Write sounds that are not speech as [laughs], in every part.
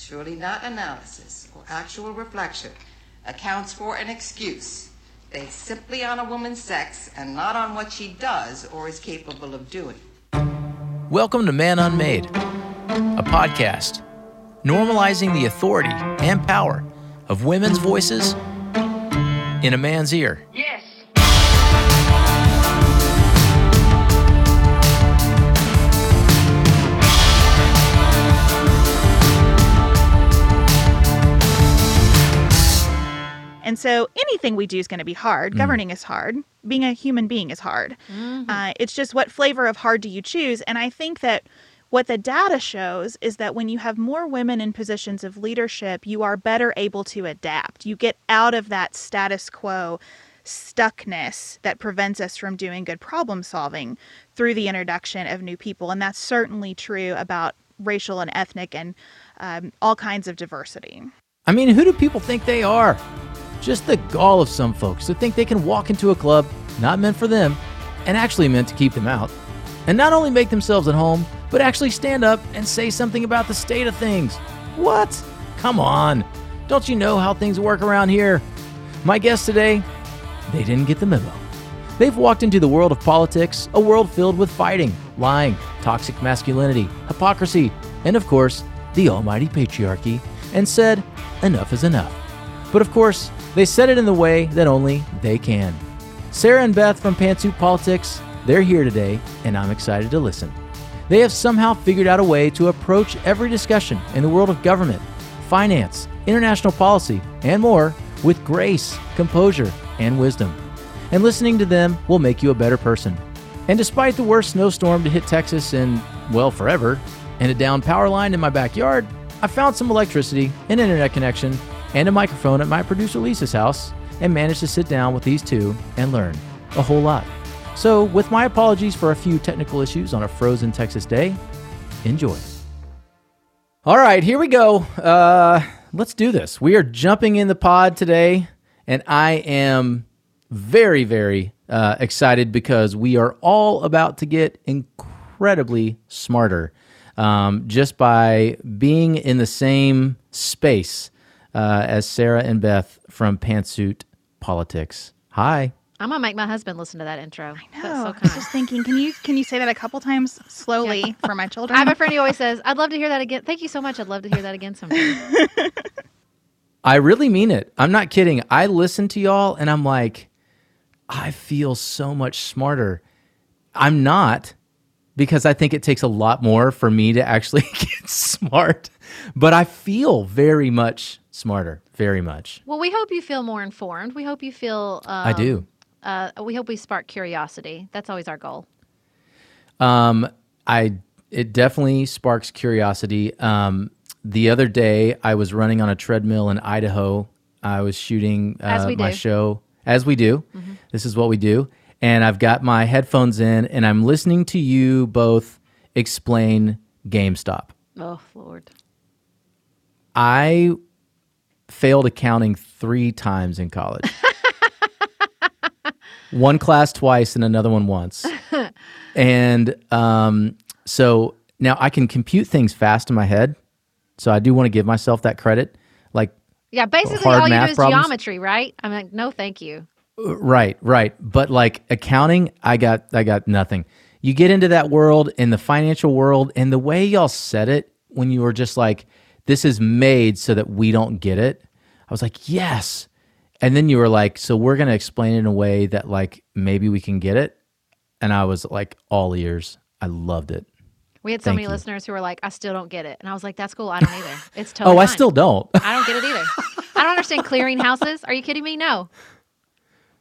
surely not analysis or actual reflection, accounts for an excuse based simply on a woman's sex and not on what she does or is capable of doing. Welcome to Man Unmade, a podcast normalizing the authority and power of women's voices in a man's ear. Yes. And so anything we do is going to be hard. Governing is hard. Being a human being is hard. Uh, it's just what flavor of hard do you choose? And I think that what the data shows is that when you have more women in positions of leadership, you are better able to adapt. You get out of that status quo stuckness that prevents us from doing good problem solving through the introduction of new people. And that's certainly true about racial and ethnic and um, all kinds of diversity. I mean, who do people think they are? Just the gall of some folks to think they can walk into a club not meant for them and actually meant to keep them out, and not only make themselves at home, but actually stand up and say something about the state of things. What? Come on. Don't you know how things work around here? My guest today, they didn't get the memo. They've walked into the world of politics, a world filled with fighting, lying, toxic masculinity, hypocrisy, and of course, the almighty patriarchy, and said, enough is enough. But of course, they said it in the way that only they can. Sarah and Beth from Pantsuit Politics, they're here today, and I'm excited to listen. They have somehow figured out a way to approach every discussion in the world of government, finance, international policy, and more with grace, composure, and wisdom. And listening to them will make you a better person. And despite the worst snowstorm to hit Texas in, well, forever, and a down power line in my backyard, I found some electricity, an internet connection, and a microphone at my producer Lisa's house and managed to sit down with these two and learn a whole lot. So, with my apologies for a few technical issues on a frozen Texas day, enjoy. All right, here we go. Uh, let's do this. We are jumping in the pod today, and I am very, very uh, excited because we are all about to get incredibly smarter um, just by being in the same space uh, as Sarah and Beth from Pantsuit Politics. Hi. I'm gonna make my husband listen to that intro. That's so Oh, I was just thinking, can you can you say that a couple times slowly for my children? I have a friend who always says, "I'd love to hear that again." Thank you so much. I'd love to hear that again sometime. I really mean it. I'm not kidding. I listen to y'all and I'm like, I feel so much smarter. I'm not because I think it takes a lot more for me to actually [laughs] get smart, but I feel very much smarter. Very much. well, we hope you feel more informed. We hope you feel. Um, I do. Uh, we hope we spark curiosity. That's always our goal. Um, I it definitely sparks curiosity. Um, the other day, I was running on a treadmill in Idaho. I was shooting uh, my show as we do. This is what we do, and I've got my headphones in, and I'm listening to you both explain GameStop. Oh Lord. I failed accounting three times in college. [laughs] one class twice and another one once. [laughs] and um, so now I can compute things fast in my head. So I do want to give myself that credit. Like, Yeah, basically all you do is problems? geometry, right? I'm like, no, thank you. Right, right. But like accounting, I got, I got nothing. You get into that world in the financial world, and the way y'all said it when you were just like, "This is made so that we don't get it," I was like, "Yes." And then you were like, "So we're gonna explain it in a way that like maybe we can get it," and I was like, all ears. I loved it. We had so Thank many you. listeners who were like, I still don't get it. And I was like, that's cool. I don't either. It's [laughs] oh, totally Oh, I fine. still don't. I don't get it either. I don't understand clearing houses. Are you kidding me? No.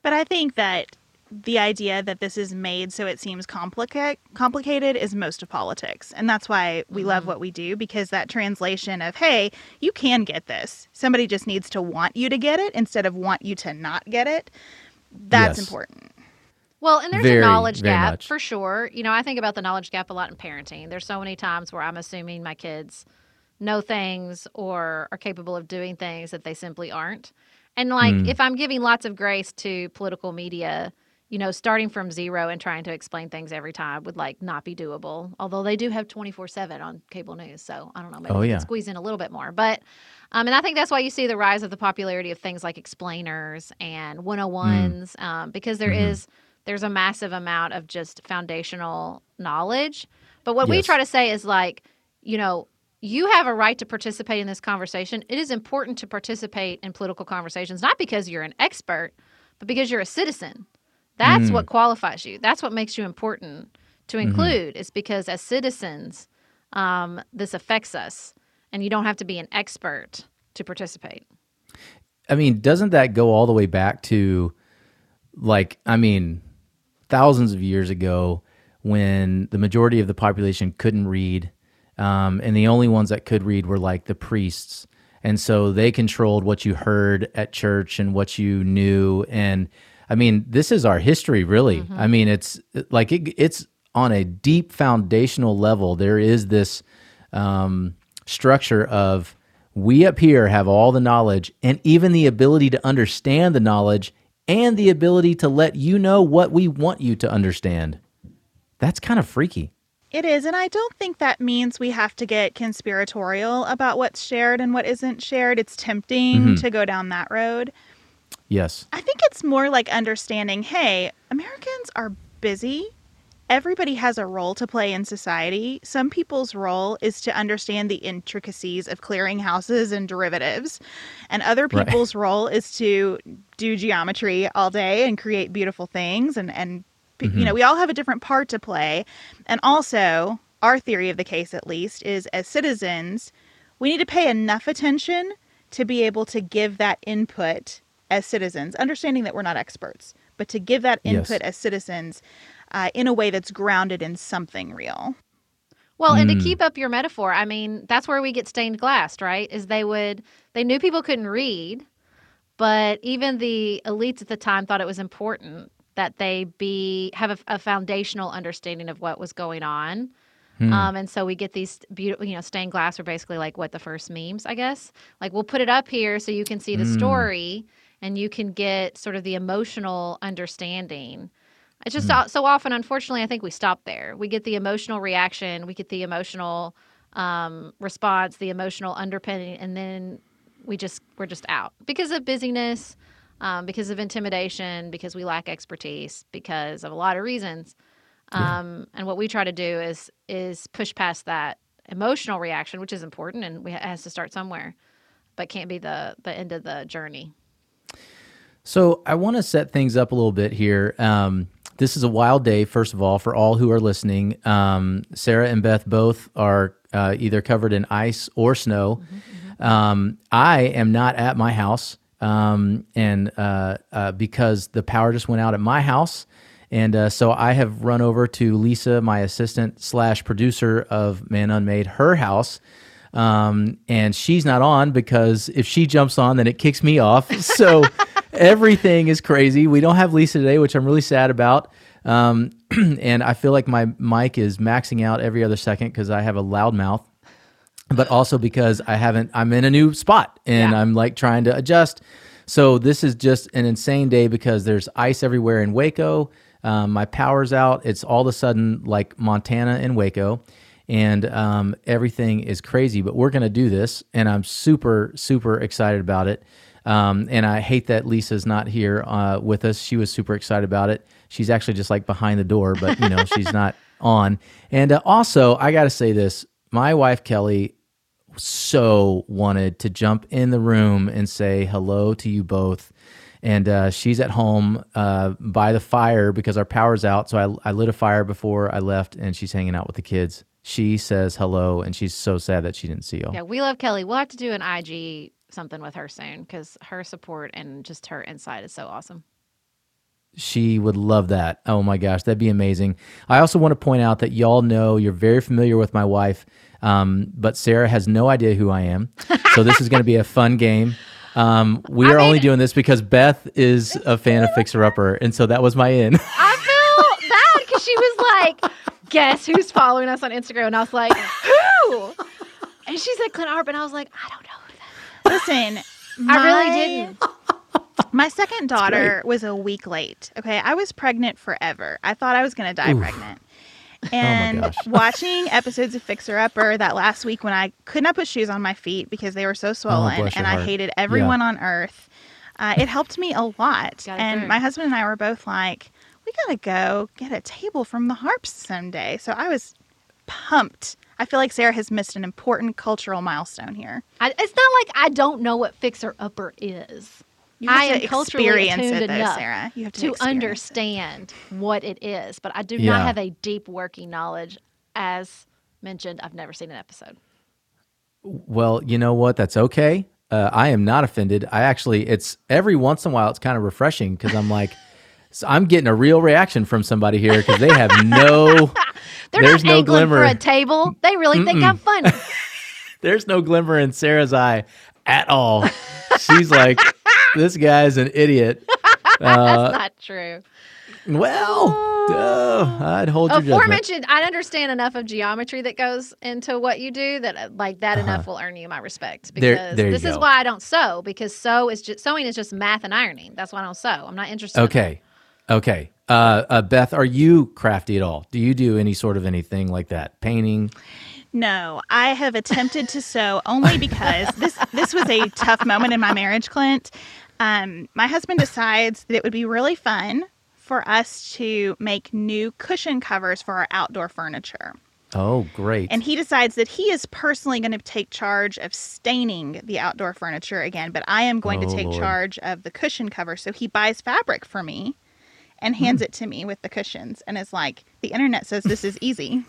But I think that the idea that this is made so it seems complica- complicated is most of politics. And that's why we love mm-hmm. what we do because that translation of, hey, you can get this. Somebody just needs to want you to get it instead of want you to not get it. That's Yes. important. Well, and there's Very, a knowledge gap much. for sure. You know, I think about the knowledge gap a lot in parenting. There's so many times where I'm assuming my kids know things or are capable of doing things that they simply aren't. And like Mm. if I'm giving lots of grace to political media, you know, starting from zero and trying to explain things every time would like not be doable. Although they do have 24 7 on cable news. So I don't know, maybe Oh, we yeah. can squeeze in a little bit more. But, um, and I think that's why you see the rise of the popularity of things like explainers and 101s, um, because there is there's a massive amount of just foundational knowledge. But what we try to say is like, you know, you have a right to participate in this conversation. It is important to participate in political conversations, not because you're an expert, but because you're a citizen. That's what qualifies you. That's what makes you important to include, is because as citizens, um, this affects us, and you don't have to be an expert to participate. I mean, doesn't that go all the way back to like, I mean, thousands of years ago when the majority of the population couldn't read, um, and the only ones that could read were like the priests. And so they controlled what you heard at church and what you knew. And I mean, this is our history, really. I mean, it's like it, it's on a deep foundational level. There is this um, structure of we up here have all the knowledge and even the ability to understand the knowledge and the ability to let you know what we want you to understand. That's kind of freaky. It is, and I don't think that means we have to get conspiratorial about what's shared and what isn't shared. It's tempting mm-hmm. to go down that road. Yes. I think it's more like understanding hey, Americans are busy. Everybody has a role to play in society. Some people's role is to understand the intricacies of clearing houses and derivatives. And other Right. people's role is to do geometry all day and create beautiful things. And, and p you know, we all have a different part to play. And also, our theory of the case, at least, is as citizens, we need to pay enough attention to be able to give that input as citizens, understanding that we're not experts, but to give that Yes. input as citizens uh, in a way that's grounded in something real. Well, and to Mm. keep up your metaphor, I mean, that's where we get stained glass, right? Is they would they knew people couldn't read, but even the elites at the time thought it was important that they be have a, a foundational understanding of what was going on. Hmm. Um, and so we get these beautiful, you know, stained glass are basically like what the first memes, I guess. Like we'll put it up here so you can see the Mm. story and you can get sort of the emotional understanding. It's just Hmm. so- so often, unfortunately, I think we stop there. We get the emotional reaction, we get the emotional um, response, the emotional underpinning, and then we just we're just out because of busyness, um, because of intimidation, because we lack expertise, because of a lot of reasons. Um, And what we try to do is is push past that emotional reaction, which is important and we, it has to start somewhere, but can't be the the end of the journey. So I want to set things up a little bit here. Um, this is a wild day, first of all, for all who are listening. Um, Sarah and Beth both are uh, either covered in ice or snow. Um, I am not at my house, um, and uh, uh, because the power just went out at my house, and uh, so I have run over to Lisa, my assistant slash producer of Man Unmade, her house. Um, and she's not on because if she jumps on, then it kicks me off. [laughs] So everything is crazy. We don't have Lisa today, which I'm really sad about. Um, [clears throat] and I feel like my mic is maxing out every other second because I have a loud mouth, but also because I haven't, I'm in a new spot and Yeah. I'm like trying to adjust. So this is just an insane day because there's ice everywhere in Waco. Um, my power's out. It's all of a sudden like Montana and Waco, and um, everything is crazy. But we're gonna do this, and I'm super super excited about it. Um, and I hate that Lisa's not here uh, with us. She was super excited about it. She's actually just like behind the door, but you know she's not [laughs] on. And uh, also, I got to say this: my wife Kelly so wanted to jump in the room and say hello to you both. And uh, she's at home uh, by the fire because our power's out. So I, I lit a fire before I left, and she's hanging out with the kids. She says hello, and she's so sad that she didn't see you. Yeah, we love Kelly. We'll have to do an IG something with her soon because her support and just her insight is so awesome. She would love that. Oh my gosh, that'd be amazing. I also want to point out that y'all know you're very familiar with my wife, um, but Sarah has no idea who I am. So this is going to be a fun game. Um, we are only doing this because Beth is a fan of Fixer Upper, and so that was my in. [laughs] I feel bad because she was like, "Guess who's following us on Instagram?" And I was like, "Who?" And she said Clint Harp, and I was like, "I don't know who that." Listen, I really didn't. My second daughter was a week late. Okay, I was pregnant forever. I thought I was going to die pregnant. And gosh. [laughs] watching episodes of Fixer Upper that last week when I could not put shoes on my feet because they were so swollen bless your and I hated everyone on earth, uh, it helped me a lot. And through. my husband and I were both like, we got to go get a table from the harps someday. So I was pumped. I feel like Sarah has missed an important cultural milestone here. I, it's not like I don't know what fixer upper is. You have I to am culturally experience attuned it, though, enough Sarah. You have to, to experience it. understand what it is, but I do Yeah. not have a deep working knowledge. As mentioned, I've never seen an episode. Well, you know what? That's okay. Uh, I am not offended. I actually, it's every once in a while, it's kind of refreshing because I'm like, [laughs] so I'm getting a real reaction from somebody here because they have no, [laughs] They're There's not no glimmer. for a table. They really think I'm funny. [laughs] there's no glimmer in Sarah's eye at all. She's like, this guy's an idiot. [laughs] That's not true. Well, I'd hold your judgment. Aforementioned, I understand enough of geometry that goes into what you do that uh, like that enough will earn you my respect Uh-huh. There- because there you this is go. why I don't sew because sew is just sewing is just math and ironing. That's why I don't sew. I'm not interested. in. Okay. Okay. Uh, uh, Beth, are you crafty at all? Do you do any sort of anything like that? Painting? No, I have attempted to sew only because this this was a tough moment in my marriage, Clint. Um, my husband decides that it would be really fun for us to make new cushion covers for our outdoor furniture. Oh, great. And he decides that he is personally going to take charge of staining the outdoor furniture again, but I am going Oh, to take Lord. charge of the cushion cover. So he buys fabric for me and Hmm. hands it to me with the cushions and is like, the internet says this is easy.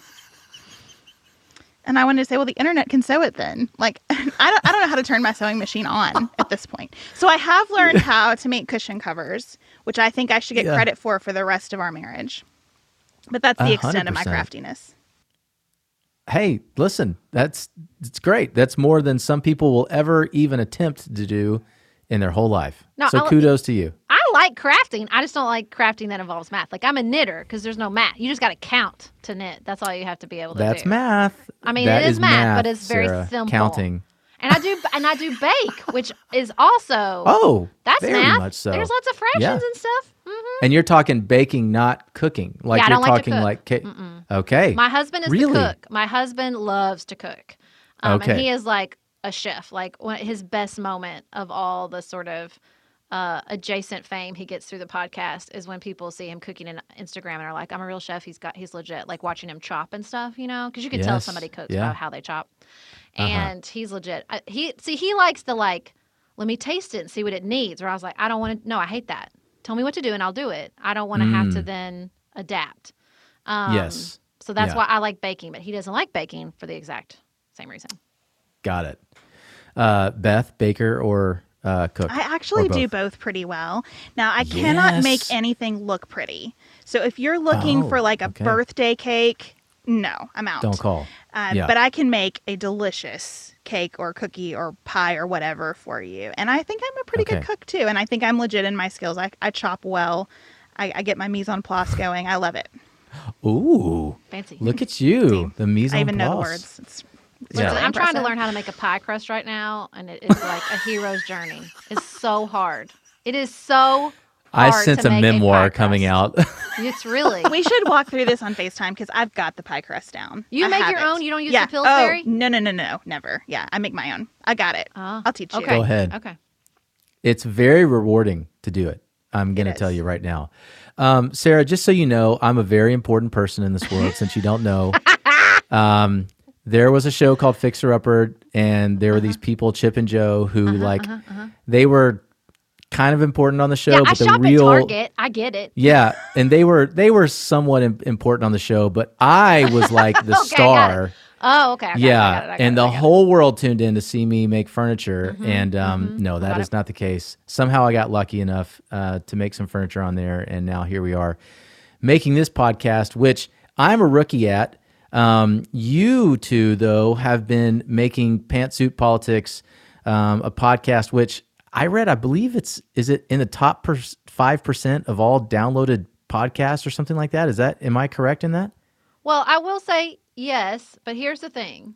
And I wanted to say, well, the internet can sew it then. Like, [laughs] I don't, I don't know how to turn my sewing machine on at this point. So I have learned [laughs] how to make cushion covers, which I think I should get Yeah. credit for for the rest of our marriage. But that's the hundred extent of my craftiness. hey, listen, that's it's great. That's more than some people will ever even attempt to do in their whole life. No, so I'll- kudos to you. I like crafting. I just don't like crafting that involves math. Like I'm a knitter because there's no math. You just got to count to knit. That's all you have to be able to That's do. That's math. I mean, That it is math, but it's very Sarah. simple. Counting. And I do and I do bake, [laughs] which is also Oh, that's very math. much so. There's lots of fractions Yeah. and stuff. hmm And you're talking baking, not cooking. Like Yeah, you're don't like to talking like ca- okay. My husband is Really? the cook. My husband loves to cook. Um, Okay. And he is like a chef. Like one, his best moment of all the sort of uh, adjacent fame he gets through the podcast is when people see him cooking on Instagram and are like, "I'm a real chef. He's got he's legit." Like watching him chop and stuff, you know, because you can tell somebody cooks Yeah. by how they chop. Uh-huh. And he's legit. I, he see he likes the like, let me taste it and see what it needs. Where I was like, I don't want to. No, I hate that. Tell me what to do and I'll do it. I don't want to have to then adapt. Um, Mm. Yes. So that's Yeah. why I like baking, but he doesn't like baking for the exact same reason. Got it. Uh, Beth, baker or uh, cook? I actually Or do both? both pretty well. Now, I cannot make anything look pretty. So if you're looking Oh, for like a okay. birthday cake, no, I'm out. Don't call. Uh, Yeah. But I can make a delicious cake or cookie or pie or whatever for you. And I think I'm a pretty good cook too. And I think I'm legit in my skills. I, I chop well. I, I get my mise en place going. I love it. Ooh, Fancy. look at you. The mise en place. I even know the place. words. It's, it's Yeah. I'm trying to learn how to make a pie crust right now, and it is like a hero's journey. It's so hard. It is so. I hard sense to a make memoir pie coming out. [laughs] It's really. We should walk through this on FaceTime because I've got the pie crust down. You I make your it. own? You don't use yeah. the Pillsbury? Oh, no, no, no, no, never. Yeah, I make my own. I got it. Oh, I'll teach you. Okay. Go ahead. Okay. it's very rewarding to do it. I'm going to tell you right now. Um, Sarah, just so you know, I'm a very important person in this world since you don't know. [laughs] Um, there was a show called Fixer Upper, and there were these Uh-huh. people, Chip and Jo, who like they were kind of important on the show, Yeah, I but the shop real Target. I get it. yeah, and they were they were somewhat im- important on the show, but I was like [laughs] the Okay, I it. star. Oh, okay. I it, I yeah, it, I got and it, the I it. whole world tuned in to see me make furniture, Mm-hmm, and um, no, that is it. not the case. Somehow I got lucky enough uh, to make some furniture on there, and now here we are making this podcast, which I'm a rookie at. Um, you two, though, have been making Pantsuit Politics, um, a podcast which I read. I believe it's is it in the top five percent of all downloaded podcasts or something like that. Is that am I correct in that? Well, I will say yes, but here's the thing.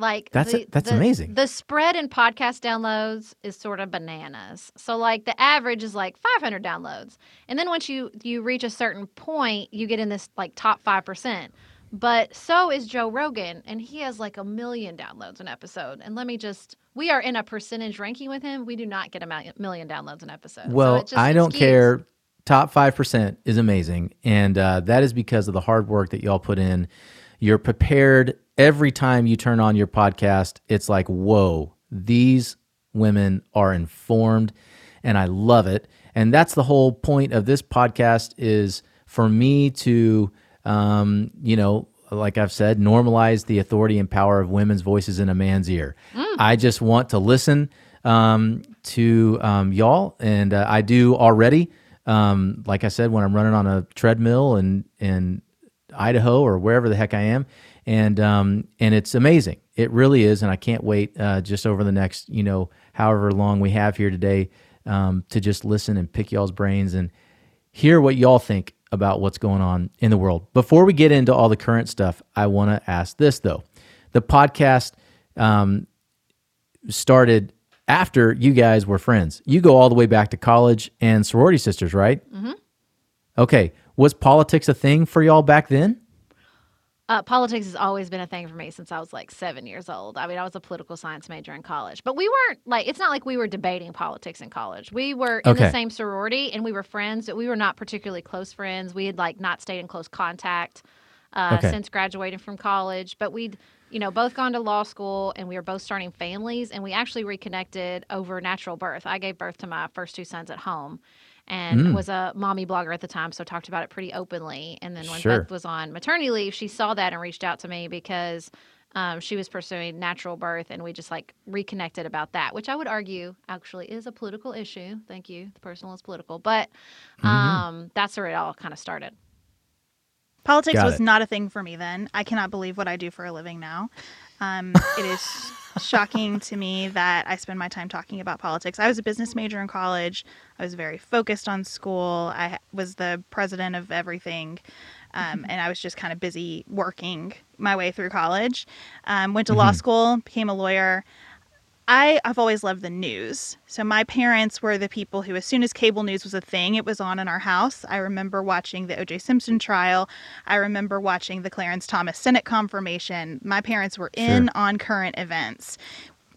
Like That's the, a- that's the- amazing. The spread in podcast downloads is sort of bananas. So like the average is like 500 downloads, and then once you you reach a certain point, you get in this like top five percent. But so is Joe Rogan, and he has like a million downloads an episode. And let me just, we are in a percentage ranking with him. We do not get a million, downloads an episode. So Well, just I don't care. Top 5% is amazing. And uh, that is because of the hard work that y'all put in. You're prepared every time you turn on your podcast. It's like, whoa, these women are informed and I love it. And that's the whole point of this podcast is for me to, um, you know, like I've said, normalize the authority and power of women's voices in a man's ear. I just want to listen um, to um, y'all, and uh, I do already. Um, like I said, when I'm running on a treadmill in in Idaho or wherever the heck I am, and um, and it's amazing. It really is, and I can't wait uh, just over the next you know however long we have here today um, to just listen and pick y'all's brains and hear what y'all think about what's going on in the world. Before we get into all the current stuff, I want to ask this though: the podcast um, started after you guys were friends. You go all the way back to college and sorority sisters, right? Mm-hmm. Okay. Was politics a thing for y'all back then? Uh, politics has always been a thing for me since I was like seven years old. I mean, I was a political science major in college, but we weren't like, it's not like we were debating politics in college. We were in Okay. the same sorority and we were friends, but we were not particularly close friends. We had like not stayed in close contact uh, Okay. since graduating from college, but we'd, you know, both gone to law school and we were both starting families and we actually reconnected over natural birth. I gave birth to my first two sons at home and Mm. was a mommy blogger at the time, so talked about it pretty openly. And then when Sure. Beth was on maternity leave, she saw that and reached out to me because um, she was pursuing natural birth, and we just like reconnected about that, which I would argue actually is a political issue. Thank you. The personal is political, but Mm-hmm. um, that's where it all kind of started. Politics Got was it. not a thing for me then. I cannot believe what I do for a living now. Um, it is shocking to me that I spend my time talking about politics. I was a business major in college. I was very focused on school. I was the president of everything. Um, [laughs] and I was just kind of busy working my way through college. Um, went to law school, became a lawyer. I, I've always loved the news. So my parents were the people who, as soon as cable news was a thing, it was on in our house. I remember watching the O.J. Simpson trial. I remember watching the Clarence Thomas Senate confirmation. My parents were in Sure. on current events.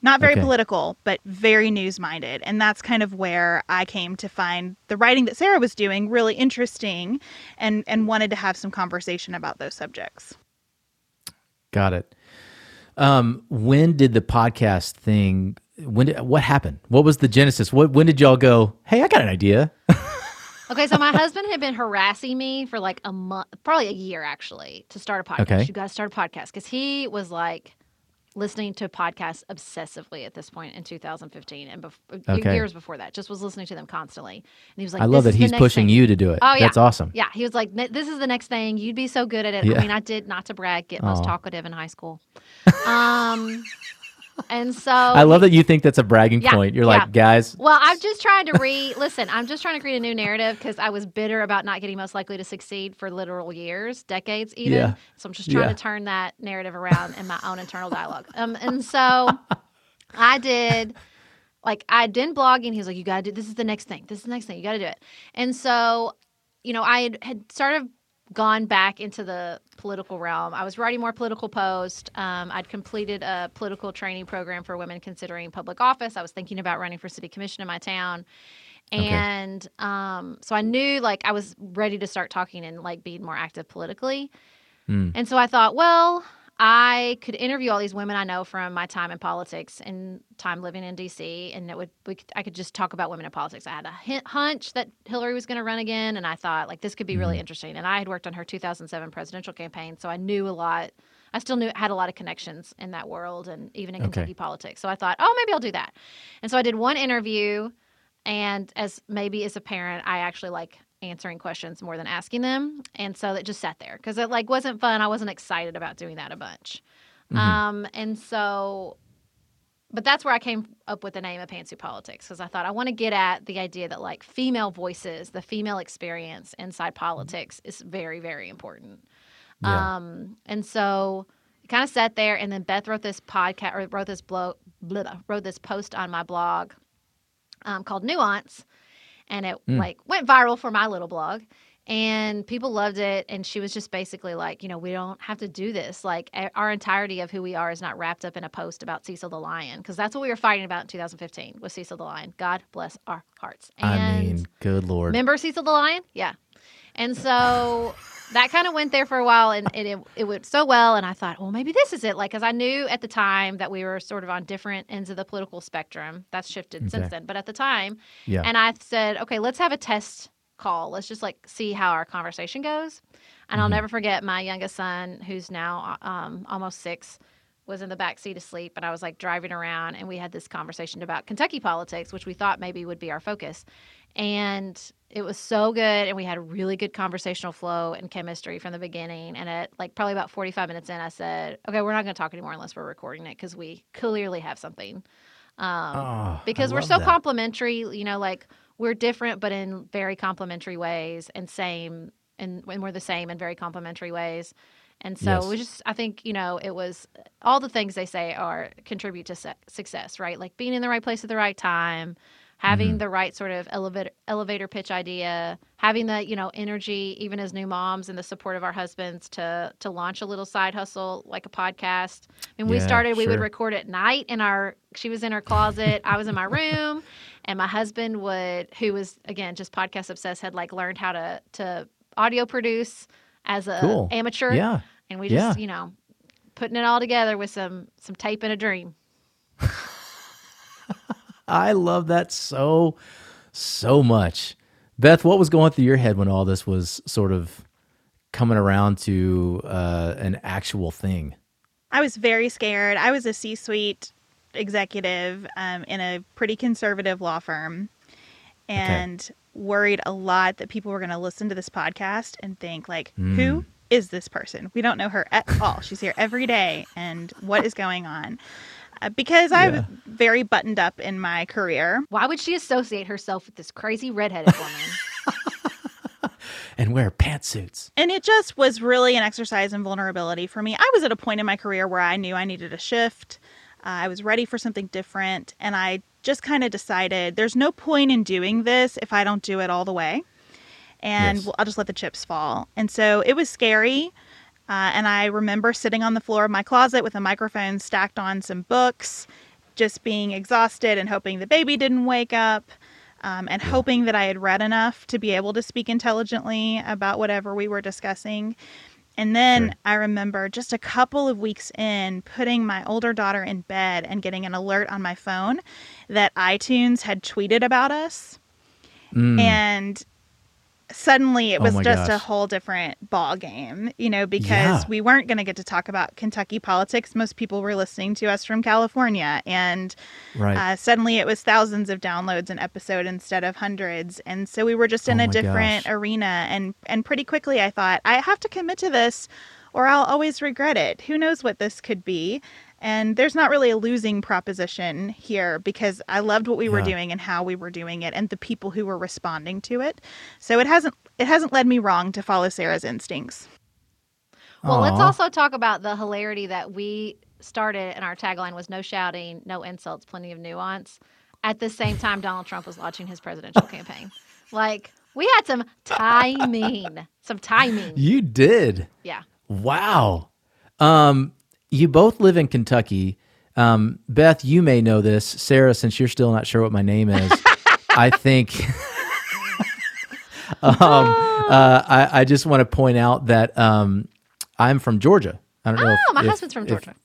Not very Okay. political, but very news minded. And that's kind of where I came to find the writing that Sarah was doing really interesting and, and wanted to have some conversation about those subjects. Got it. Um, when did the podcast thing? When did what happened? What was the genesis? What when did y'all go? Hey, I got an idea. [laughs] Okay, so my husband had been harassing me for like a month, probably a year actually, to start a podcast. Okay. You got to start a podcast because he was like listening to podcasts obsessively at this point in 2015 and bef- Okay. years before that. Just was listening to them constantly, and he was like, I love "This that he's pushing thing." you to do it. Oh yeah, That's awesome. Yeah, he was like, "This is the next thing. You'd be so good at it." Yeah. I mean, I did not to brag, get most talkative in high school. Um, and [laughs] so I love that you think that's a bragging Yeah, point. You're yeah. like, guys, well, I'm just trying to re listen. I'm just trying to create a new narrative because I was bitter about not getting most likely to succeed for literal years, decades, even. Yeah. So I'm just trying to turn that narrative around in my own internal dialogue. Um, and so [laughs] I did. Like I'd been blogging. He was like, "You got to do this. Is the next thing. This is the next thing. You got to do it." And so, you know, I had, had sort of gone back into the political realm. I was writing more political posts. Um, I'd completed a political training program for women considering public office. I was thinking about running for city commission in my town. Okay. And um, so I knew like I was ready to start talking and like being more active politically. Mm. And so I thought, well, I could interview all these women I know from my time in politics and time living in DC, and it would we could, I could just talk about women in politics. I had a hunch that Hillary was going to run again, and I thought like this could be Mm-hmm. really interesting. And I had worked on her 2007 presidential campaign, so I knew a lot. I still knew had a lot of connections in that world and even in Okay. Kentucky politics. So I thought, oh, maybe I'll do that. And so I did one interview, and as maybe as a parent, I actually like answering questions more than asking them, and so it just sat there because it like wasn't fun. I wasn't excited about doing that a bunch, um, and so. But that's where I came up with the name of Pantsuit Politics because I thought I want to get at the idea that like female voices, the female experience inside politics is very, very important. Yeah. Um, and so kind of sat there, and then Beth wrote this podcast or wrote this blog, wrote this post on my blog um, called Nuance, and it Mm. like went viral for my little blog. And people loved it, and she was just basically like, you know, we don't have to do this. Like our entirety of who we are is not wrapped up in a post about Cecil the Lion, because that's what we were fighting about in 2015 with Cecil the Lion. God bless our hearts. I And mean, good lord. Remember Cecil the Lion? Yeah. And so that kind of went there for a while and, and it, it went so well. And I thought, well, maybe this is it. Like, because I knew at the time that we were sort of on different ends of the political spectrum. That's shifted Okay. since then. But at the time, yeah. and I said, okay, let's have a test call. Let's just like see how our conversation goes. And I'll Mhm. never forget my youngest son, who's now um, almost six, was in the back seat asleep. And I was like driving around, and we had this conversation about Kentucky politics, which we thought maybe would be our focus. And it was so good, and we had a really good conversational flow and chemistry from the beginning. And at like probably about 45 minutes in, I said, okay, we're not going to talk anymore unless we're recording it because we clearly have something. Um, Oh, I because we're so that. complementary you know like we're different but in very complimentary ways and same and, and we're the same in very complimentary ways and so Yes. we just i think you know it was all the things they say are contribute to success right like being in the right place at the right time having Mhm. the right sort of elevator elevator pitch idea having the you know energy even as new moms and the support of our husbands to to launch a little side hustle like a podcast when we Yeah, started we would record at night in our she was in her closet i was in my room [laughs] and my husband would who was again just podcast obsessed had like learned how to to audio produce as a Cool. amateur Yeah. And we just Yeah. you know putting it all together with some some tape and a dream [laughs] I love that so, so much. Beth, what was going through your head when all this was sort of coming around to uh, an actual thing? I was very scared. I was a C suite executive um, in a pretty conservative law firm and worried a lot that people were going to listen to this podcast and think, like, Mm. who is this person? We don't know her at [laughs] all. She's here every day. And what is going on? Uh, because I was Yeah. very buttoned up in my career. why would she associate herself with this crazy redheaded woman [laughs] And wear pantsuits. And it just was really an exercise in vulnerability for me. I was at a point in my career where I knew I needed a shift. Uh, I was ready for something different. And I just kind of decided there's no point in doing this if I don't do it all the way. And Yes. well, I'll just let the chips fall. And so it was scary. Uh, and I remember sitting on the floor of my closet with a microphone stacked on some books, just being exhausted and hoping the baby didn't wake up, um, and hoping that I had read enough to be able to speak intelligently about whatever we were discussing. And then Sure. I remember just a couple of weeks in putting my older daughter in bed and getting an alert on my phone that iTunes had tweeted about us Mm. and suddenly it Oh was my just a whole different ball game you know because Yeah. we weren't going to get to talk about kentucky politics most people were listening to us from california and right. uh, suddenly it was thousands of downloads an episode instead of hundreds and so we were just in Oh a different gosh. arena and and pretty quickly i thought i have to commit to this or i'll always regret it who knows what this could be and there's not really a losing proposition here because i loved what we were doing and how we were doing it and the people who were responding to it so it hasn't it hasn't led me wrong to follow sarah's instincts Well, let's also talk about the hilarity that we started, and our tagline was "No shouting, no insults, plenty of nuance." At the same time, Donald Trump was launching his presidential campaign. Like we had some timing, some timing. You did. Yeah. Wow. Um, you both live in Kentucky. Um, Beth, you may know this. Sarah, since you're still not sure what my name is, I think. [laughs] um, uh, I, I just want to point out that um, I'm from Georgia. I don't know. Oh, if- my if- husband's from if- Georgia.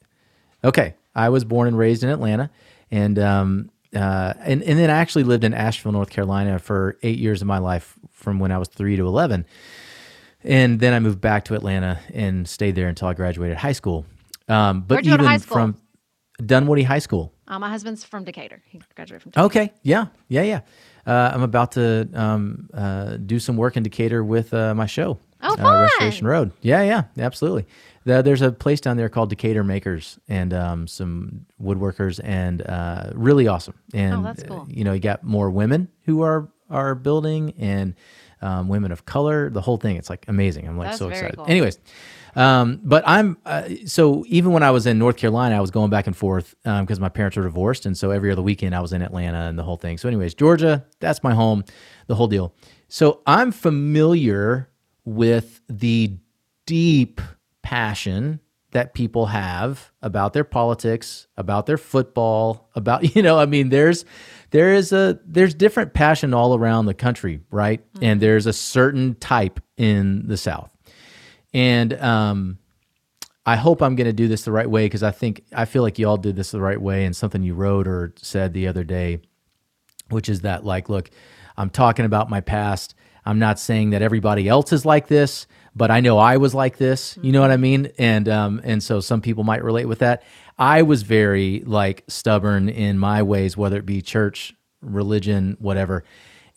Okay, I was born and raised in Atlanta, and um, uh, and and then I actually lived in Asheville, North Carolina, for eight years of my life, from when I was three to eleven, and then I moved back to Atlanta and stayed there until I graduated high school. Um, but Where'd you go to even high school? from Dunwoody High School. Uh, my husband's from Decatur. He graduated from Decatur. Okay, yeah, yeah, yeah. Uh, I'm about to um, uh, do some work in Decatur with uh, my show. Oh, uh, fun. Restoration Road. Yeah, yeah, absolutely. The, there's a place down there called Decatur Makers and um, some woodworkers and uh, really awesome. And Oh, that's cool. you know, you got more women who are are building and um, women of color. The whole thing. It's like amazing. I'm like That's so excited. cool. Anyways. Um, but I'm uh, so even when I was in North Carolina, I was going back and forth because my parents were divorced, and so every other weekend I was in Atlanta and the whole thing. So, anyways, Georgia, that's my home, the whole deal. So I'm familiar with the deep passion that people have about their politics, about their football, about [laughs] you know, I mean, there's there is a there's different passion all around the country, right? And there's a certain type in the South. And um I hope I'm going to do this the right way because I think I feel like y'all did this the right way and something you wrote or said the other day which is that like look, I'm talking about my past. I'm not saying that everybody else is like this, but I know I was like this. You know what I mean? And um and so some people might relate with that. I was very like stubborn in my ways, whether it be church, religion, whatever.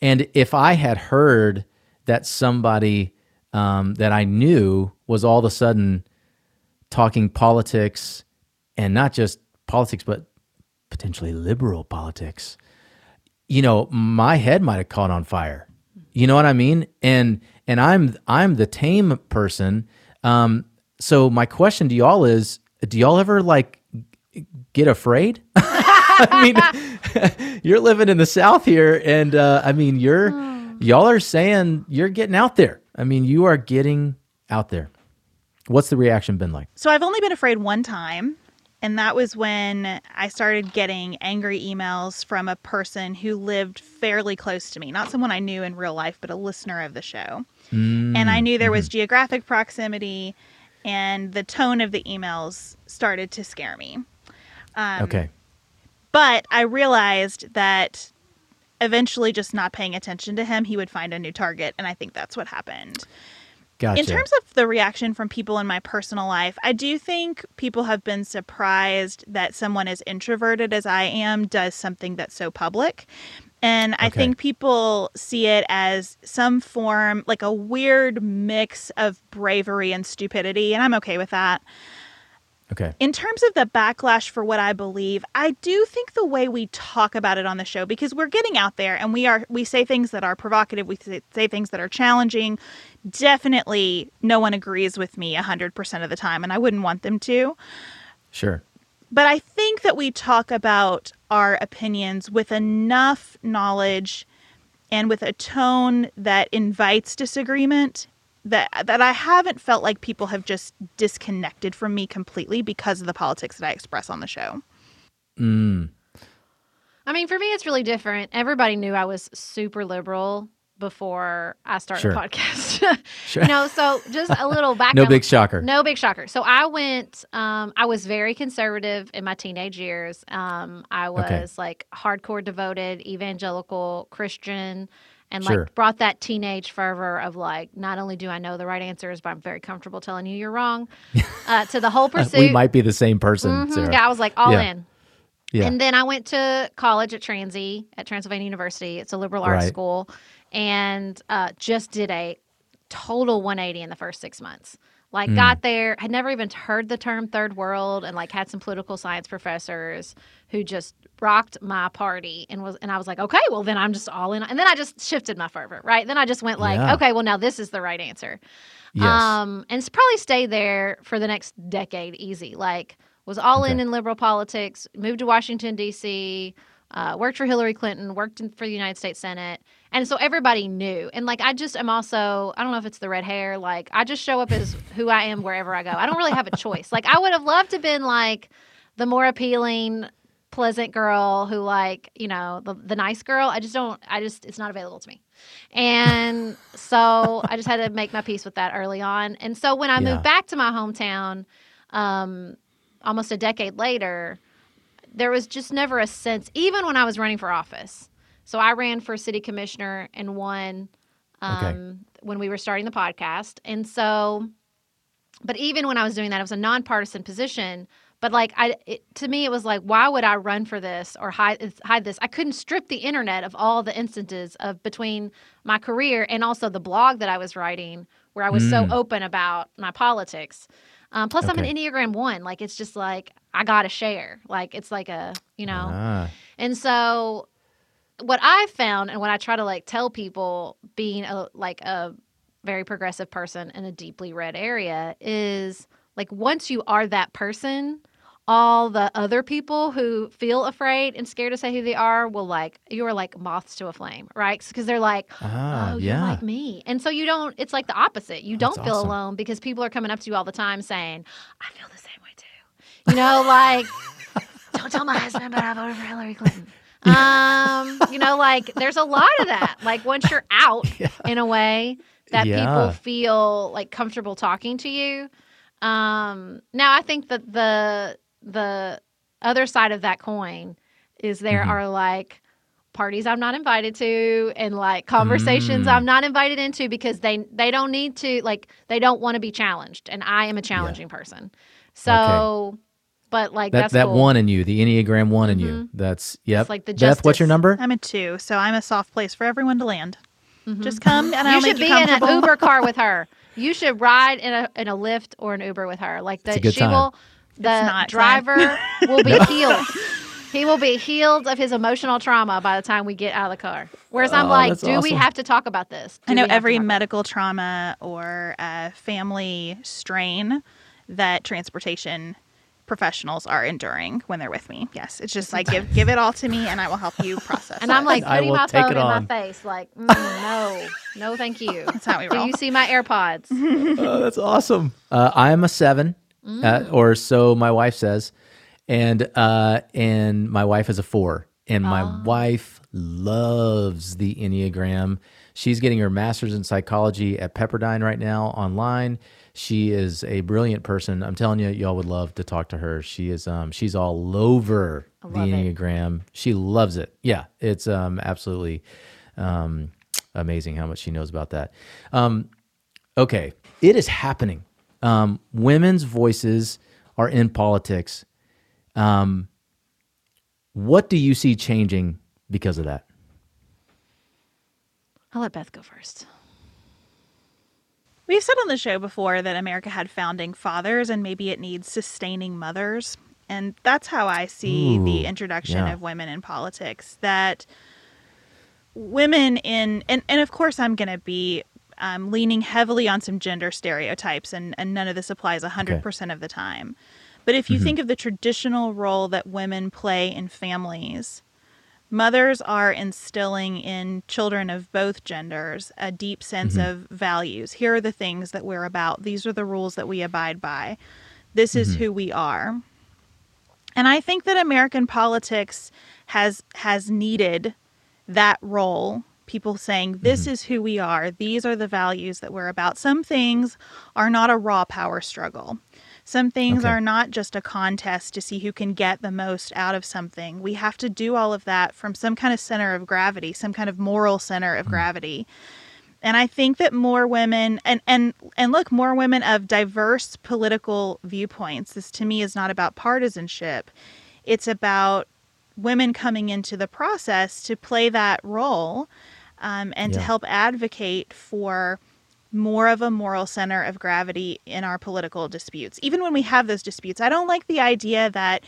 And if I had heard that somebody um, that I knew was all of a sudden talking politics and not just politics, but potentially liberal politics, you know, my head might have caught on fire. You know what I mean? And and I'm I'm the tame person. Um, so my question to y'all is: Do y'all ever like get afraid? [laughs] I mean, [laughs] you're living in the South here, and uh, I mean, you're y'all are saying you're getting out there. I mean, you are getting out there. What's the reaction been like? So I've only been afraid one time, and that was when I started getting angry emails from a person who lived fairly close to me. Not someone I knew in real life, but a listener of the show. And I knew there was geographic proximity, and the tone of the emails started to scare me. Um, Okay, But I realized that eventually, just not paying attention to him, he would find a new target. And I think that's what happened. gotcha. In terms of the reaction from people in my personal life, I do think people have been surprised that someone as introverted as I am does something that's so public. And I Okay. think people see it as some form, like a weird mix of bravery and stupidity. And I'm okay with that. Okay, In terms of the backlash for what I believe, I do think the way we talk about it on the show because we're getting out there and we are we say things that are provocative, we say, things that are challenging. Definitely no one agrees with me 100% of the time and I wouldn't want them to. sure. But I think that we talk about our opinions with enough knowledge and with a tone that invites disagreement that that I haven't felt like people have just disconnected from me completely because of the politics that I express on the show. Mm, I mean, for me, it's really different. Everybody knew I was super liberal before I started Sure. the podcast. [laughs] Sure. you know, so just a little background. [laughs] no big shocker. No big shocker. So I went. Um, I was very conservative in my teenage years. Um, I was Okay. like hardcore devoted, evangelical Christian, and Sure. like brought that teenage fervor of like, not only do I know the right answers, but I'm very comfortable telling you you're wrong. [laughs] uh, to the whole pursuit. we might be the same person. Mhm. Sarah. Yeah, I was like all Yeah. in. Yeah. And then I went to college at Transy at Transylvania University. It's a liberal arts Right. school, and uh, just did a total 180 in the first six months. Like, Mm. got there, had never even heard the term third world, and like had some political science professors who just rocked my party and was, and I was like, okay, well then I'm just all in. And then I just shifted my fervor, right? Then I just went like, Yeah. okay, well now this is the right answer. yes. Um, and probably stayed there for the next decade, easy. Like, was all in in liberal politics, moved to Washington D.C., uh, worked for Hillary Clinton, worked in, for the United States Senate, and so everybody knew. And like, I just am also, I don't know if it's the red hair. Like, I just show up as who I am wherever I go. I don't really have a choice. Like, I would have loved to have been like the more appealing. Pleasant girl who, like, you know, the, the nice girl. I just don't, I just, it's not available to me. And so I just had to make my peace with that early on. And so when I Yeah. moved back to my hometown, um, almost a decade later, there was just never a sense, even when I was running for office. So I ran for city commissioner and won um, Okay. when we were starting the podcast. And so, but even when I was doing that, it was a nonpartisan position. But like, I it, to me, it was like, why would I run for this or hide hide this? I couldn't strip the internet of all the instances of between my career and also the blog that I was writing, where I was Mm. so open about my politics. Um, plus, I'm an Okay. Enneagram one. Like, it's just like I gotta share. Like, it's like a you know. Ah, And so what I found and what I try to like tell people being a like a very progressive person in a deeply red area is like once you are that person, all the other people who feel afraid and scared to say who they are will like you are like moths to a flame, right? Because they're like, Ah, oh, yeah. you're like me, and so you don't. It's like the opposite. You don't feel awesome. alone because people are coming up to you all the time saying, "I feel the same way too." You know, like [laughs] don't tell my husband, but I voted for Hillary Clinton. Um, you know, like there's a lot of that. Like once you're out [laughs] in a way that Yeah. people feel like comfortable talking to you. Um, now I think that the the other side of that coin is there Mhm. are like parties I'm not invited to and like conversations Mm. I'm not invited into because they they don't need to like they don't want to be challenged and I am a challenging person. So but like That that's that cool. one in you, the Enneagram one in you. Mhm. That's yep. like the Beth, what's your number? I'm a two, so I'm a soft place for everyone to land. Mhm. Just come and I'll you make should you be in an. Uber car with [laughs] her. You should ride in a in a Lyft or an Uber with her. Like It's a that she time. will the not fun. driver [laughs] will be healed. [laughs] He will be healed of his emotional trauma by the time we get out of the car. Whereas I'm Oh, like, that's do we have to talk about this? Do I know we have to every medical trauma or uh, family strain that transportation professionals are enduring when they're with me. Yes, it's just like give give it all to me, and I will help you [laughs] process. And I'm like I putting will my take phone in on. my face, like, [laughs] mm, no, no, thank you. that's how we Do you see my AirPods? oh, [laughs] that's awesome. Uh, I am a seven, uh, or so my wife says, and uh, and my wife is a four, and my wife loves the Enneagram. She's getting her master's in psychology at Pepperdine right now online. She is a brilliant person. I'm telling you, y'all would love to talk to her. She is um she's all over the love it. Enneagram. She loves it. Yeah, it's um absolutely um amazing how much she knows about that. Um okay, it is happening. Um, women's voices are in politics. Um, what do you see changing because of that? I'll let Beth go first. We've said on the show before that America had founding fathers and maybe it needs sustaining mothers. And that's how I see Ooh, the introduction yeah. of women in politics. That women in, and, and of course, I'm going to be um, leaning heavily on some gender stereotypes, and, and none of this applies 100% of the time. But if you Mm-hmm. think of the traditional role that women play in families, mothers are instilling in children of both genders a deep sense mm-hmm. of values. Here are the things that we're about. These are the rules that we abide by. This is mm-hmm. who we are. And I think that American politics has has needed that role. People saying, This mm-hmm. is who we are. These are the values that we're about. Some things are not a raw power struggle. Some things Okay. are not just a contest to see who can get the most out of something. We have to do all of that from some kind of center of gravity, some kind of moral center of gravity. And I think that more women and and and look, more women of diverse political viewpoints. This to me is not about partisanship. It's about women coming into the process to play that role um, and to help advocate for more of a moral center of gravity in our political disputes. Even when we have those disputes, I don't like the idea that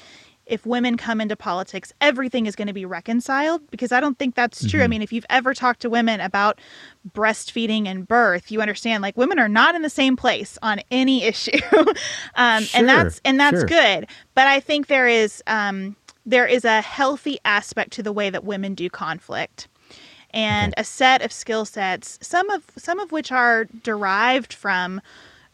if women come into politics, everything is going to be reconciled because I don't think that's true. I mean, if you've ever talked to women about breastfeeding and birth, you understand like women are not in the same place on any [laughs] issue, um, Sure, and that's and that's sure. good. But I think there is um, there is a healthy aspect to the way that women do conflict and a set of skill sets some of some of which are derived from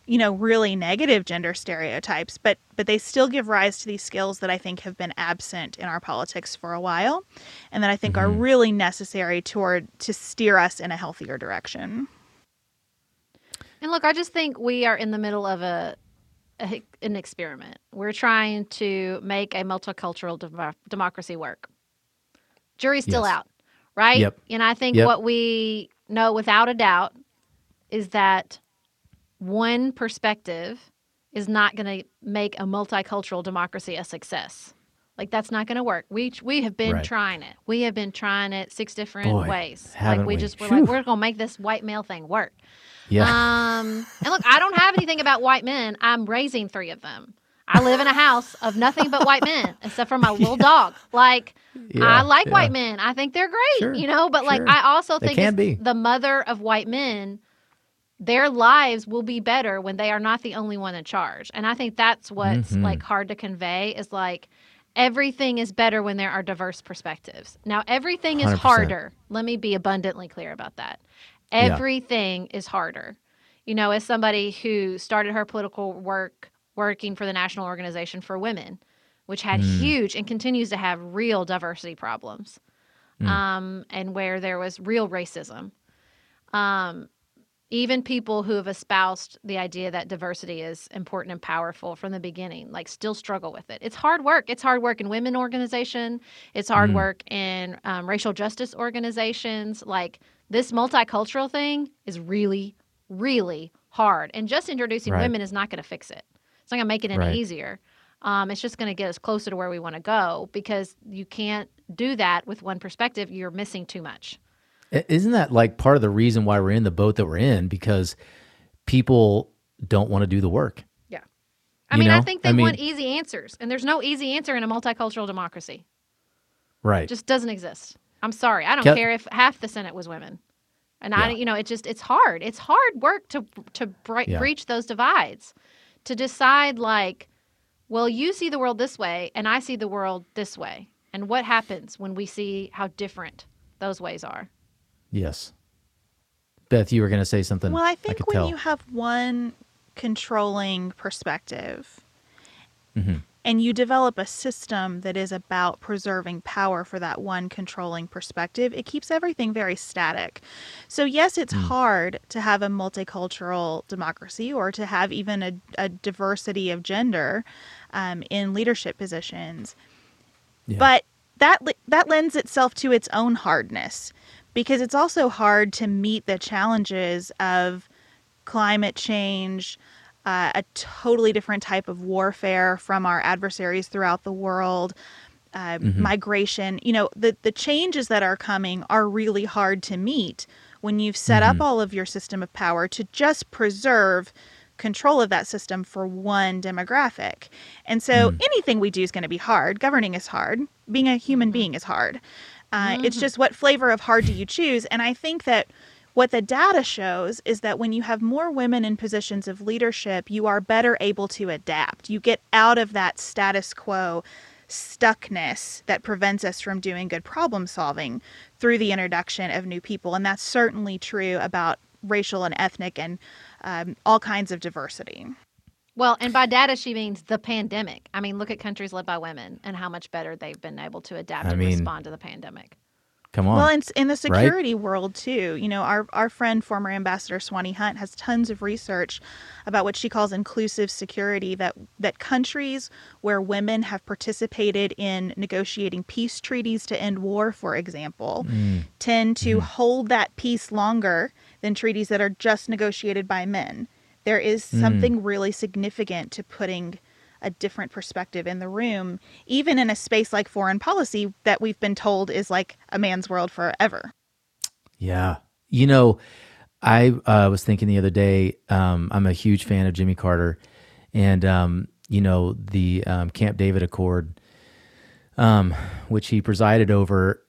you know really negative gender stereotypes but but they still give rise to these skills that i think have been absent in our politics for a while and that i think are mm-hmm. really necessary toward to steer us in a healthier direction And look, I just think we are in the middle of a, a an experiment. We're trying to make a multicultural demo- democracy work. Jury's still Yes. out, right? Yep. And I think Yep. what we know without a doubt is that one perspective is not going to make a multicultural democracy a success. Like that's not going to work. We we have been Right. trying it. We have been trying it six different Boy, ways. like we, we? just were Phew. like we're going to make this white male thing work. Yeah. Um, and look, I don't have anything about white men. I'm raising three of them. I live in a house of nothing but white men, except for my [laughs] little dog. Like, Yeah, I like yeah. white men. I think they're great, Sure, you know. But like. I also think the mother of white men. their lives will be better when they are not the only one in charge. And I think that's what's Mhm. like hard to convey is like everything is better when there are diverse perspectives. Now everything is 100%. harder. Let me be abundantly clear about that. Yeah. Everything is harder. You know, as somebody who started her political work working for the National Organization for Women, which had Mm. huge and continues to have real diversity problems, Mm. um, and where there was real racism. Um, even people who have espoused the idea that diversity is important and powerful from the beginning, like still struggle with it. It's hard work. It's hard work in women organization. It's hard Mm. work in um, racial justice organizations. Like this multicultural thing is really, really hard. And just introducing Right. women is not going to fix it. It's not going to make it any Right. easier. Um, it's just going to get us closer to where we want to go because you can't do that with one perspective. You're missing too much. Isn't that like part of the reason why we're in the boat that we're in? Because people don't want to do the work. Yeah. I You mean, I think they I mean- want easy answers, and there's no easy answer in a multicultural democracy. Right. It just doesn't exist. I'm sorry. I don't care if half the Senate was women. And I, Yeah. you know, it just it's hard. It's hard work to to bre- Yeah. breach those divides, to decide like, well, you see the world this way, and I see the world this way, and what happens when we see how different those ways are. yes. Beth, you were going to say something. Well, I think could when tell. you have one controlling perspective Mhm. And you develop a system that is about preserving power for that one controlling perspective, it keeps everything very static. So, yes, it's hard to have a multicultural democracy or to have even a, a diversity of gender um, in leadership positions. Yeah. But that that lends itself to its own hardness because it's also hard to meet the challenges of climate change, uh, a totally different type of warfare from our adversaries throughout the world, uh, migration. You know, the the changes that are coming are really hard to meet when you've set up all of your system of power to just preserve control of that system for one demographic. And so anything we do is going to be hard. Governing is hard. Being a human being is hard. Uh, It's just what flavor of hard do you choose? And I think that what the data shows is that when you have more women in positions of leadership, you are better able to adapt. You get out of that status quo stuckness that prevents us from doing good problem solving through the introduction of new people. And that's certainly true about racial and ethnic and um, all kinds of diversity. Well, and by data, she means the pandemic. I mean, look at countries led by women and how much better they've been able to adapt I and mean, respond to the pandemic. Come on. Well, in, in the security world too, you know, our our friend former Ambassador Swanee Hunt has tons of research about what she calls inclusive security. That that countries where women have participated in negotiating peace treaties to end war, for example, mm. tend to mm. hold that peace longer than treaties that are just negotiated by men. There is mm. something really significant to putting a different perspective in the room, even in a space like foreign policy that we've been told is like a man's world forever. Yeah. You know, I uh, was thinking the other day, um, I'm a huge fan of Jimmy Carter and, um, you know, the um, Camp David Accord, um, which he presided over,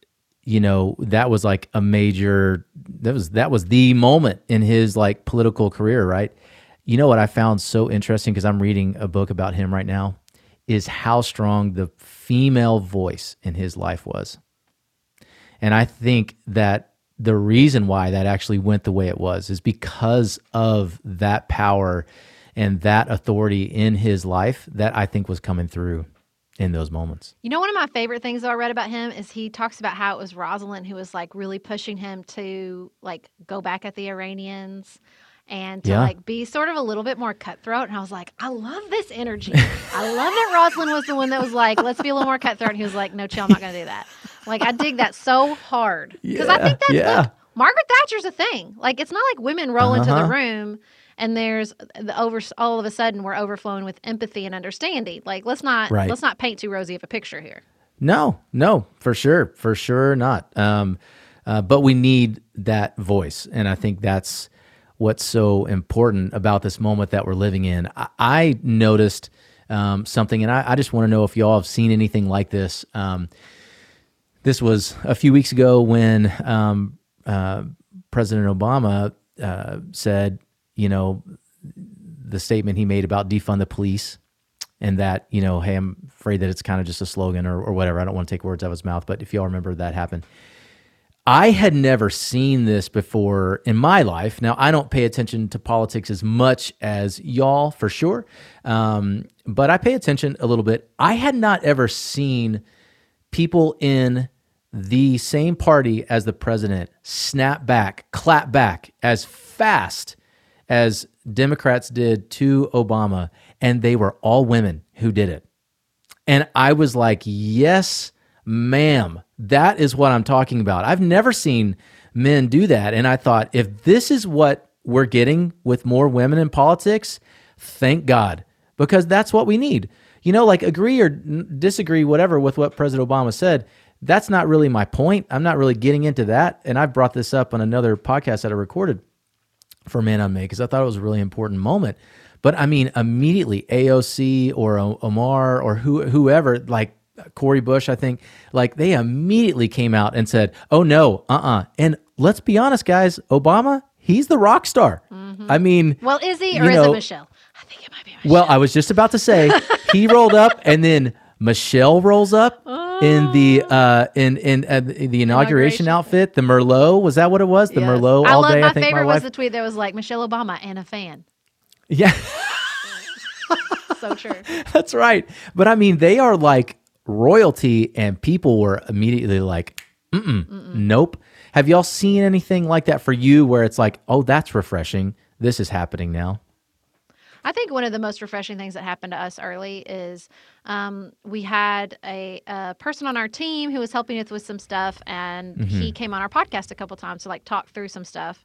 you know, that was like a major, that was, that was the moment in his like political career, right? You know what I found so interesting because I'm reading a book about him right now is how strong the female voice in his life was. And I think that the reason why that actually went the way it was is because of that power and that authority in his life that I think was coming through in those moments. You know, one of my favorite things that I read about him is he talks about how it was Rosalynn who was like really pushing him to like go back at the Iranians and to Yeah. like be sort of a little bit more cutthroat. And I was like, I love this energy. I love that Rosalynn was the one that was like, let's be a little more cutthroat. And he was like, no, chill, I'm not going to do that. Like, I dig that so hard. Because I think that's, yeah. look, Margaret Thatcher's a thing. Like, it's not like women roll into the Uh-huh. room and there's the over all of a sudden we're overflowing with empathy and understanding. Like, let's not Right. let's not paint too rosy of a picture here. No, no, for sure, for sure not. Um, uh, but we need that voice, and I think that's what's so important about this moment that we're living in. I, I noticed um, something, and I, I just want to know if y'all have seen anything like this. Um, this was a few weeks ago when um, uh, President Obama uh, said, you know, the statement he made about defund the police and that, you know, hey, I'm afraid that it's kind of just a slogan or, or whatever. I don't want to take words out of his mouth, but if y'all remember that happened. I had never seen this before in my life. Now, I don't pay attention to politics as much as y'all, for sure, um, but I pay attention a little bit. I had not ever seen people in the same party as the president snap back, clap back as fast as Democrats did to Obama, and they were all women who did it. And I was like, yes, ma'am, that is what I'm talking about. I've never seen men do that. And I thought, if this is what we're getting with more women in politics, thank God, because that's what we need. You know, like agree or disagree, whatever, with what President Obama said. That's not really my point. I'm not really getting into that. And I've brought this up on another podcast that I recorded for Man Unmade because I thought it was a really important moment. But I mean, immediately AOC or Omar or who, whoever, like Cori Bush, I think, like they immediately came out and said, "Oh no, uh, uh And let's be honest, guys, Obama, he's the rock star. Mm-hmm. I mean, well, is he or is it Michelle? I think it might be Michelle. Well, I was just about to say he rolled up, [laughs] and then Michelle rolls up. Oh. In the uh in in uh, the inauguration, inauguration, outfit, the Merlot was that what it was? The yes. Merlot all I love, day. My I think favorite my was the tweet that was like Michelle Obama and a fan. Yeah. [laughs] so true. [laughs] That's right. But I mean, they are like royalty, and people were immediately like, Mm-mm, Mm-mm. nope. Have y'all seen anything like that for you where it's like, oh, that's refreshing. This is happening now? I think one of the most refreshing things that happened to us early is um, we had a, a, person on our team who was helping us with some stuff, and mm-hmm. he came on our podcast a couple times to like talk through some stuff.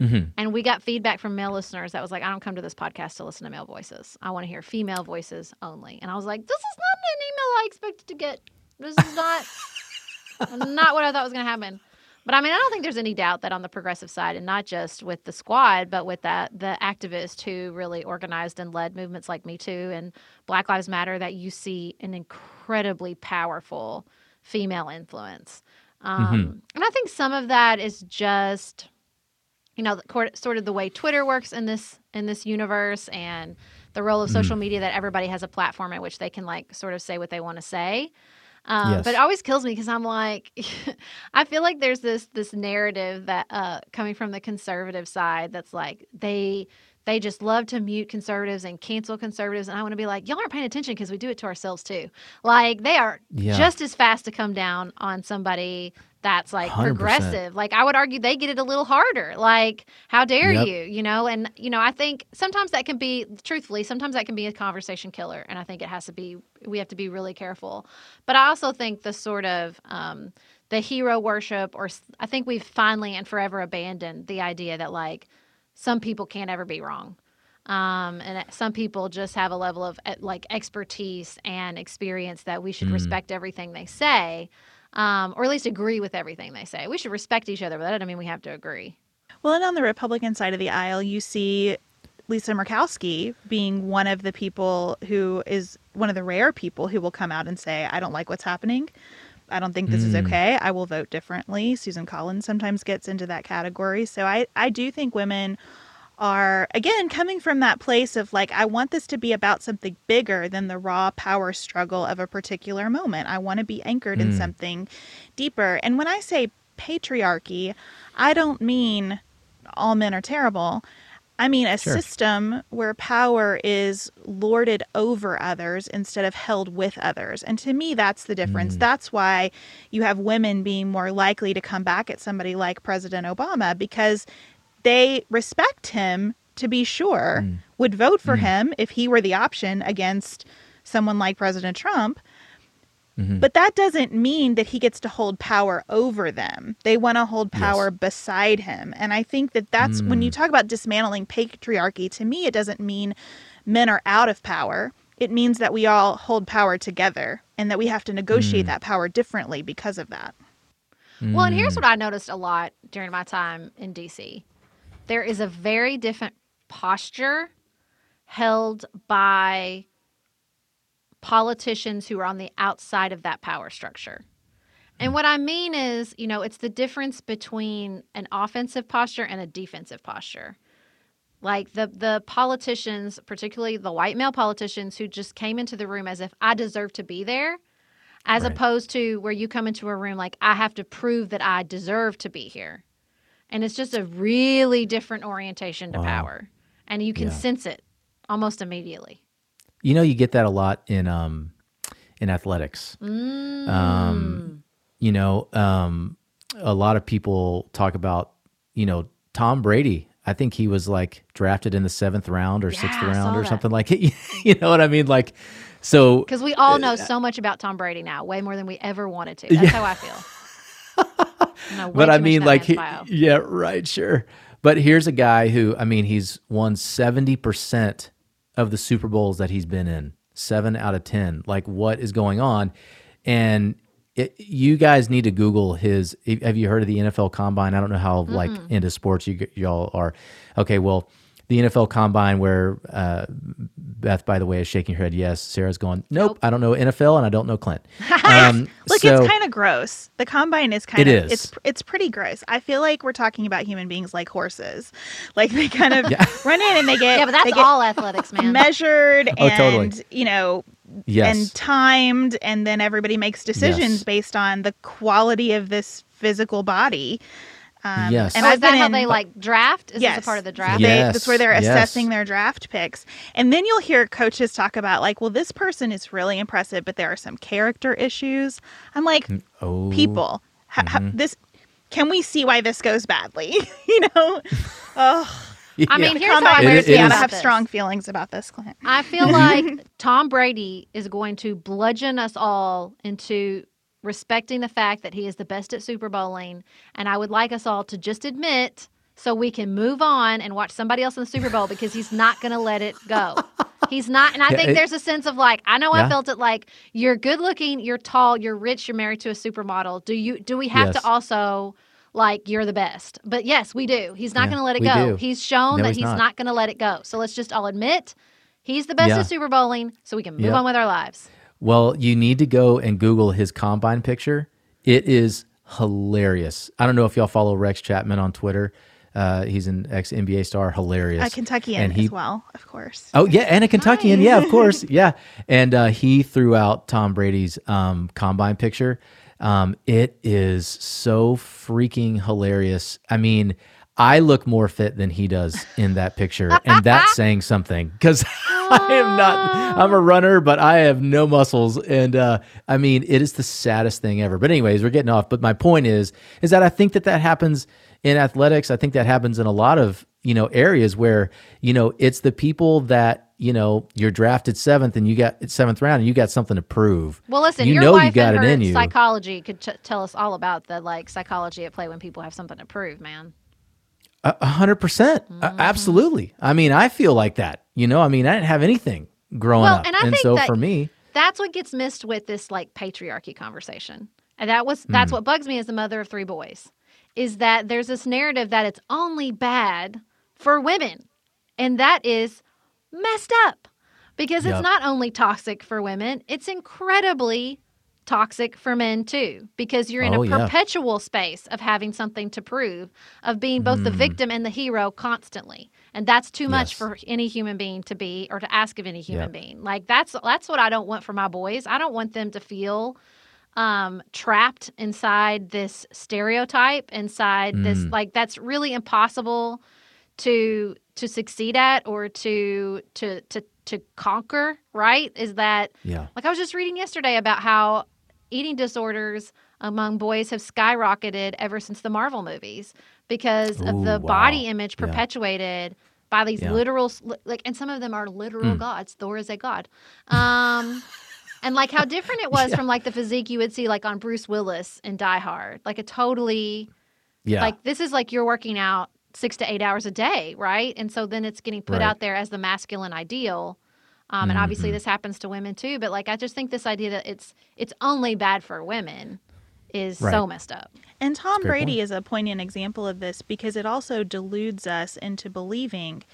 Mm-hmm. And we got feedback from male listeners that was like, I don't come to this podcast to listen to male voices. I want to hear female voices only. And I was like, this is not an email I expected to get. This is not [laughs] not what I thought was going to happen. But I mean, I don't think there's any doubt that on the progressive side, and not just with the squad, but with that the activists who really organized and led movements like Me Too and Black Lives Matter, that you see an incredibly powerful female influence. Um, mm-hmm. And I think some of that is just you know sort of the way Twitter works in this in this universe and the role of social mm. media that everybody has a platform at which they can like sort of say what they want to say. Um, yes. But it always kills me because I'm like, [laughs] I feel like there's this this narrative that uh, coming from the conservative side that's like they they just love to mute conservatives and cancel conservatives. And I want to be like, y'all aren't paying attention because we do it to ourselves too. Like they are yeah. just as fast to come down on somebody that's like 100%. progressive. Like I would argue they get it a little harder. Like how dare yep. you, you know? And you know, I think sometimes that can be truthfully, sometimes that can be a conversation killer and I think it has to be we have to be really careful. But I also think the sort of um the hero worship or I think we've finally and forever abandoned the idea that like some people can't ever be wrong. Um, and some people just have a level of like expertise and experience that we should mm. respect everything they say um, or at least agree with everything they say. We should respect each other, but that doesn't mean we have to agree. Well, and on the Republican side of the aisle, you see Lisa Murkowski being one of the people who is one of the rare people who will come out and say, I don't like what's happening. I don't think this mm. is okay. I will vote differently. Susan Collins sometimes gets into that category. So I, I do think women are again coming from that place of like I want this to be about something bigger than the raw power struggle of a particular moment. I want to be anchored mm. in something deeper. And when I say patriarchy, I don't mean all men are terrible. I mean a sure. system where power is lorded over others instead of held with others. And to me, that's the difference. Mm. That's why you have women being more likely to come back at somebody like President Obama because they respect him to be sure, mm. would vote for mm. him if he were the option against someone like President Trump. Mm-hmm. But that doesn't mean that he gets to hold power over them. They want to hold power yes. beside him. And I think that that's mm. when you mm. talk about dismantling patriarchy, to me, it doesn't mean men are out of power. It means that we all hold power together and that we have to negotiate mm. that power differently because of that. Well, and here's mm. what I noticed a lot during my time in DC there is a very different posture held by politicians who are on the outside of that power structure. And what I mean is, you know, it's the difference between an offensive posture and a defensive posture. Like the the politicians, particularly the white male politicians who just came into the room as if I deserve to be there, as Right. opposed to where you come into a room like I have to prove that I deserve to be here. And it's just a really different orientation to Wow. power. And you can Yeah. sense it almost immediately. You know, you get that a lot in um in athletics. Mm. Um, you know, um, a lot of people talk about, you know, Tom Brady. I think he was like drafted in the seventh round or sixth Yeah, I round or that. something like it. [laughs] you know what I mean? Like, so Because we all know so much about Tom Brady now, way more than we ever wanted to. [laughs] That's how I feel. [laughs] But I mean, like, he- yeah, right, sure. But here's a guy who, I mean, he's won 70% of the Super Bowls that he's been in, seven out of 10. Like, what is going on? And it, you guys need to Google his. Have you heard of the NFL Combine? I don't know how like into sports you y'all are. Okay, well, the NFL Combine, where uh, Beth, by the way, is shaking her head. Yes, Sarah's going. Nope, Nope. I don't know NFL and I don't know Clint. [laughs] Um, Look, so- it's kind of gross. The combine is kind It of is. it's it's pretty gross. I feel like we're talking about human beings like horses. Like they kind of [laughs] run in and they get Yeah, but they that's get all athletics, man. Oh, measured and totally. you know yes, and timed and then everybody makes decisions Yes. based on the quality of this physical body. Um, Yes. and oh, I've is that been how in, they like draft? Is yes, this a part of the draft? They, Yes, That's where they're yes. assessing their draft picks. And then you'll hear coaches talk about, like, well, this person is really impressive, but there are some character issues. I'm like, oh, people, ha- ha- this. Can we see why this goes badly? [laughs] you know, [laughs] oh, I mean, Yeah. here's how I combine It- wears is- I have strong feelings about this, Clint. I feel [laughs] like Tom Brady is going to bludgeon us all into respecting the fact that he is the best at Super Bowling. And I would like us all to just admit so we can move on and watch somebody else in the Super Bowl because he's not going to let it go. [laughs] He's not. And I Yeah, think it- there's a sense of like, I know I felt it like you're good looking, you're tall, you're rich, you're married to a supermodel. Do you, do we have Yes. to also like you're the best? But yes, we do. He's not Yeah, going to let it go. do. He's shown No, that he's he's not. not, going to let it go. So let's just all admit He's the best Yeah. at Super Bowling, so we can move Yep. on with our lives. Well, you need to go and Google his combine picture. It is hilarious. I don't know if y'all follow Rex Chapman on Twitter. Uh, he's an ex NBA star, hilarious. A Kentuckian And he- as well, of course. Oh yeah, and a Kentuckian, yeah, of course, [laughs] yeah. And uh, he threw out Tom Brady's um, combine picture. Um, it is so freaking hilarious. I mean, I look more fit than he does in that picture, and that's [laughs] saying something because [laughs] I am not. I'm a runner, but I have no muscles, and uh, I mean, it is the saddest thing ever. But anyways, we're getting off. But my point is, is that I think that that happens in athletics. I think that happens in a lot of you know areas where you know it's the people that you know you're drafted seventh and you got seventh round and you got something to prove. Well, listen, you your know wife you got and it her in you. psychology could ch- tell us all about the like psychology at play when people have something to prove, man. A a hundred percent, Mm-hmm. absolutely. I mean, I feel like that. You know, I mean, I didn't have anything growing Well, up, and I think so for me, That's what gets missed with this like patriarchy conversation. And that was that's what bugs me as the mother of three boys is that there's this narrative that it's only bad for women. And that is messed up. Because it's Yep. not only toxic for women, it's incredibly toxic for men too because you're in Oh, a yeah. perpetual space of having something to prove of being both Mm. the victim and the hero constantly and that's too much Yes. for any human being to be or to ask of any human Yep. being like that's that's what i don't want for my boys i don't want them to feel um trapped inside this stereotype inside this Mm. like that's really impossible to to succeed at or to to to to conquer right is that yeah, like I was just reading yesterday about how eating disorders among boys have skyrocketed ever since the Marvel movies because of the wow. body image Yeah. perpetuated by these Yeah. literal like and some of them are literal Mm. gods. Thor is a god. Um and like how different it [laughs] was Yeah. from like the physique you would see like on Bruce Willis in Die Hard. Like a totally yeah, like this is like you're working out six to eight hours a day, right? And so then it's getting put Right. out there as the masculine ideal. Um, and obviously Mhm. this happens to women too, but like I just think this idea that it's it's only bad for women is so messed up. And Tom Brady point. is a poignant example of this because it also deludes us into believing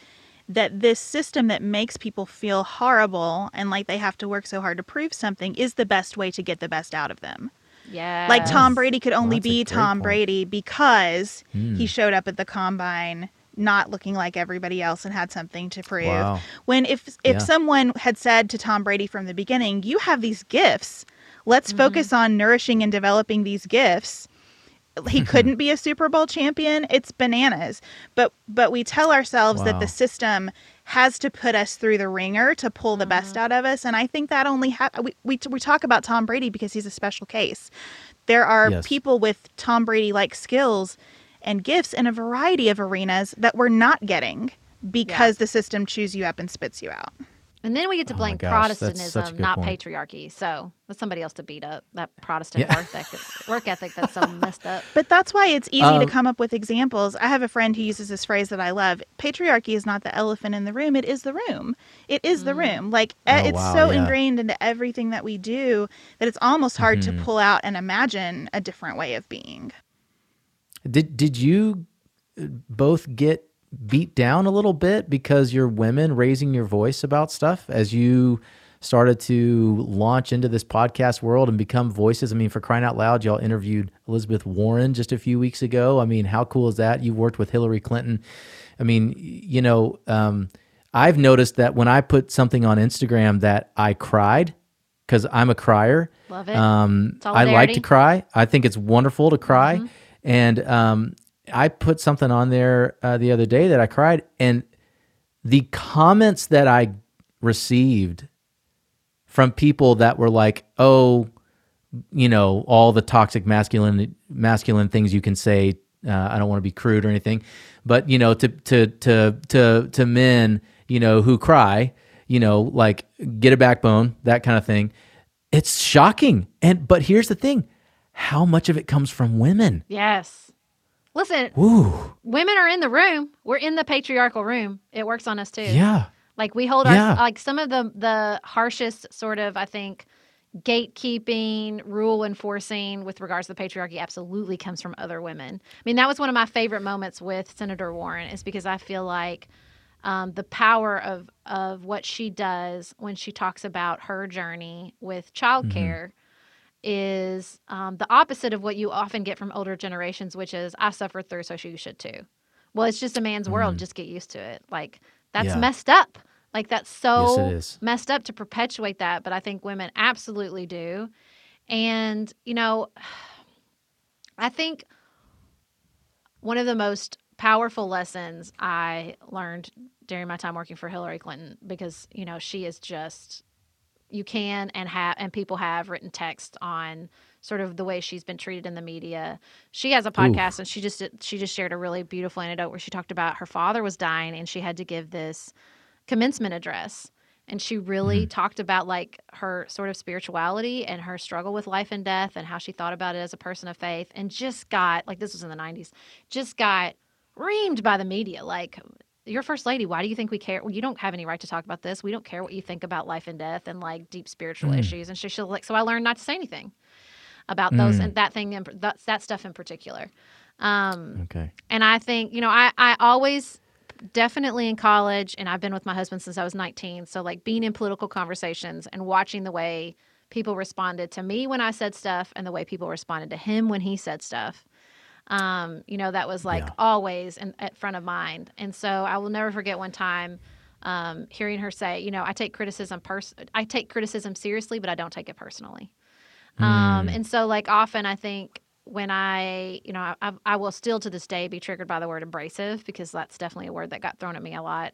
that this system that makes people feel horrible and like they have to work so hard to prove something is the best way to get the best out of them. Yeah. Like Tom Brady could only that's a be Tom point. Brady because Mm. he showed up at the combine not looking like everybody else and had something to prove. Wow. When if if Yeah. someone had said to Tom Brady from the beginning, "You have these gifts. Let's mm-hmm. focus on nourishing and developing these gifts." He mm-hmm. couldn't be a Super Bowl champion. It's bananas. But but we tell ourselves that the system has to put us through the ringer to pull the best mm-hmm. out of us, and I think that only ha- we, we we talk about Tom Brady because he's a special case. There are Yes. people with Tom Brady like skills and gifts in a variety of arenas that we're not getting because the system chews you up and spits you out. And then we get to Oh blame gosh, that's such a Protestantism, not point. patriarchy. So that's somebody else to beat up. That Protestant Yeah. work ethic, work ethic that's so [laughs] messed up. But that's why it's easy Um, to come up with examples. I have a friend who uses this phrase that I love. Patriarchy is not the elephant in the room, it is the room. It is the room. Like eh, Oh, it's wow, so yeah. ingrained into everything that we do that it's almost hard Mm-hmm. to pull out and imagine a different way of being. Did did you uh, both get beat down a little bit because you're women raising your voice about stuff as you started to launch into this podcast world and become voices? I mean, for crying out loud, y'all interviewed Elizabeth Warren just a few weeks ago. I mean, how cool is that? You worked with Hillary Clinton. I mean, you know, um, I've noticed that when I put something on Instagram that I cried because I'm a crier. Love it. Um, I like to cry. I think it's wonderful to cry. And um, I put something on there uh, the other day that I cried, and the comments that I received from people that were like, "Oh, you know, all the toxic masculine masculine things you can say. Uh, I don't want to be crude or anything, but you know, to to to to to men, you know, who cry, you know, like get a backbone, that kind of thing. It's shocking. And but here's the thing: how much of it comes from women? Yes. Listen, Ooh, women are in the room. We're in the patriarchal room. It works on us too. yeah, Like we hold Yeah. our like some of the the harshest sort of I think gatekeeping, rule enforcing with regards to the patriarchy absolutely comes from other women. I mean, that was one of my favorite moments with Senator Warren is because I feel like um, the power of of what she does when she talks about her journey with childcare is um, the opposite of what you often get from older generations, which is I suffered through, so you should too. Well, it's just a man's world. Just get used to it. Like that's Yeah. messed up. Like that's so Yes, messed up to perpetuate that. But I think women absolutely do. And you know, [sighs] I think one of the most powerful lessons I learned during my time working for Hillary Clinton, because you know she is just you can and have and people have written text on sort of the way she's been treated in the media. She has a podcast and she just she just shared a really beautiful anecdote where she talked about her father was dying and she had to give this commencement address. And she really hmm. talked about like her sort of spirituality and her struggle with life and death and how she thought about it as a person of faith and just got like this was in the 90s just got reamed by the media like your first lady. Why do you think we care? Well, you don't have any right to talk about this. We don't care what you think about life and death and like deep spiritual issues. And she, she'll like so i learned not to say anything about those and that thing and that, that stuff in particular. Um okay, and I think, you know, I, I always definitely in college, and I've been with my husband since I was 19. So, like being in political conversations and watching the way people responded to me when I said stuff and the way people responded to him when he said stuff. Um, you know, that was like Yeah. always in, at front of mind. And so I will never forget one time um, hearing her say, you know, I take criticism pers- I take criticism seriously, but I don't take it personally. Um, and so, like, often I think when I, you know, I, I, I will still to this day be triggered by the word abrasive because that's definitely a word that got thrown at me a lot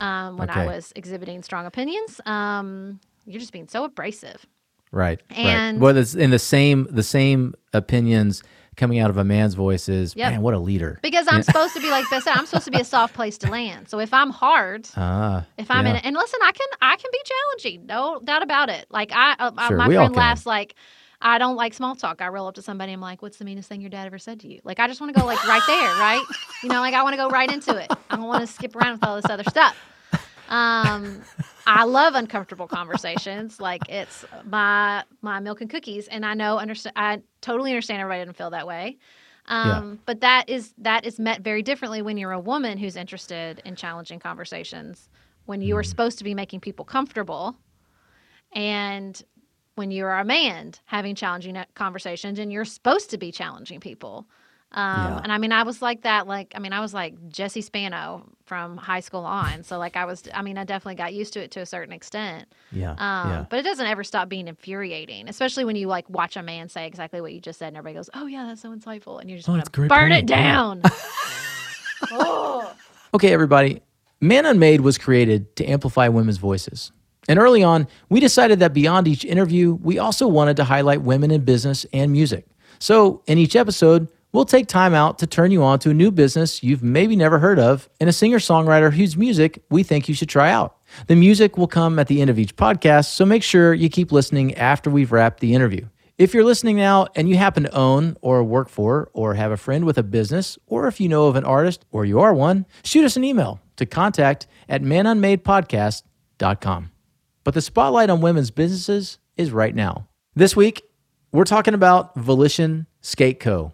um, when I was exhibiting strong opinions. Um, you're just being so abrasive. right, and- right. Well, it's in the same the same opinions coming out of a man's voice is Yep. man, what a leader. Because I'm supposed to be like this. I'm supposed to be a soft place to land. So if I'm hard, [laughs] Ah, if I'm yeah. in it, and listen, I can I can be challenging, no doubt about it. Like I, uh, uh, Sure, my friend laughs like. I don't like small talk. I roll up to somebody. I'm like, "What's the meanest thing your dad ever said to you?" Like, I just want to go like right there, right? You know, like I want to go right into it. I don't want to skip around with all this other stuff. Um, I love uncomfortable conversations. Like it's my my milk and cookies, and I know understand. I totally understand everybody doesn't feel that way. Um, But that is that is met very differently when you're a woman who's interested in challenging conversations. When you are supposed to be making people comfortable, and when you're a man having challenging conversations, and you're supposed to be challenging people. Um, Yeah. And I mean, I was like that. Like, I mean, I was like Jesse Spano from high school on. So, like, I was. I mean, I definitely got used to it to a certain extent. Yeah. Um, yeah. But it doesn't ever stop being infuriating, especially when you like watch a man say exactly what you just said, and everybody goes, "Oh yeah, that's so insightful," and you just oh, want to burn point. it Yeah. down. [laughs] oh. Okay, everybody. Man Unmade was created to amplify women's voices. And early on, we decided that beyond each interview, we also wanted to highlight women in business and music. So, in each episode, we'll take time out to turn you on to a new business you've maybe never heard of and a singer songwriter whose music we think you should try out. The music will come at the end of each podcast, so make sure you keep listening after we've wrapped the interview. If you're listening now and you happen to own or work for or have a friend with a business, or if you know of an artist or you are one, shoot us an email to contact at manunmadepodcast.com. But the spotlight on women's businesses is right now. This week, we're talking about Volition Skate Co.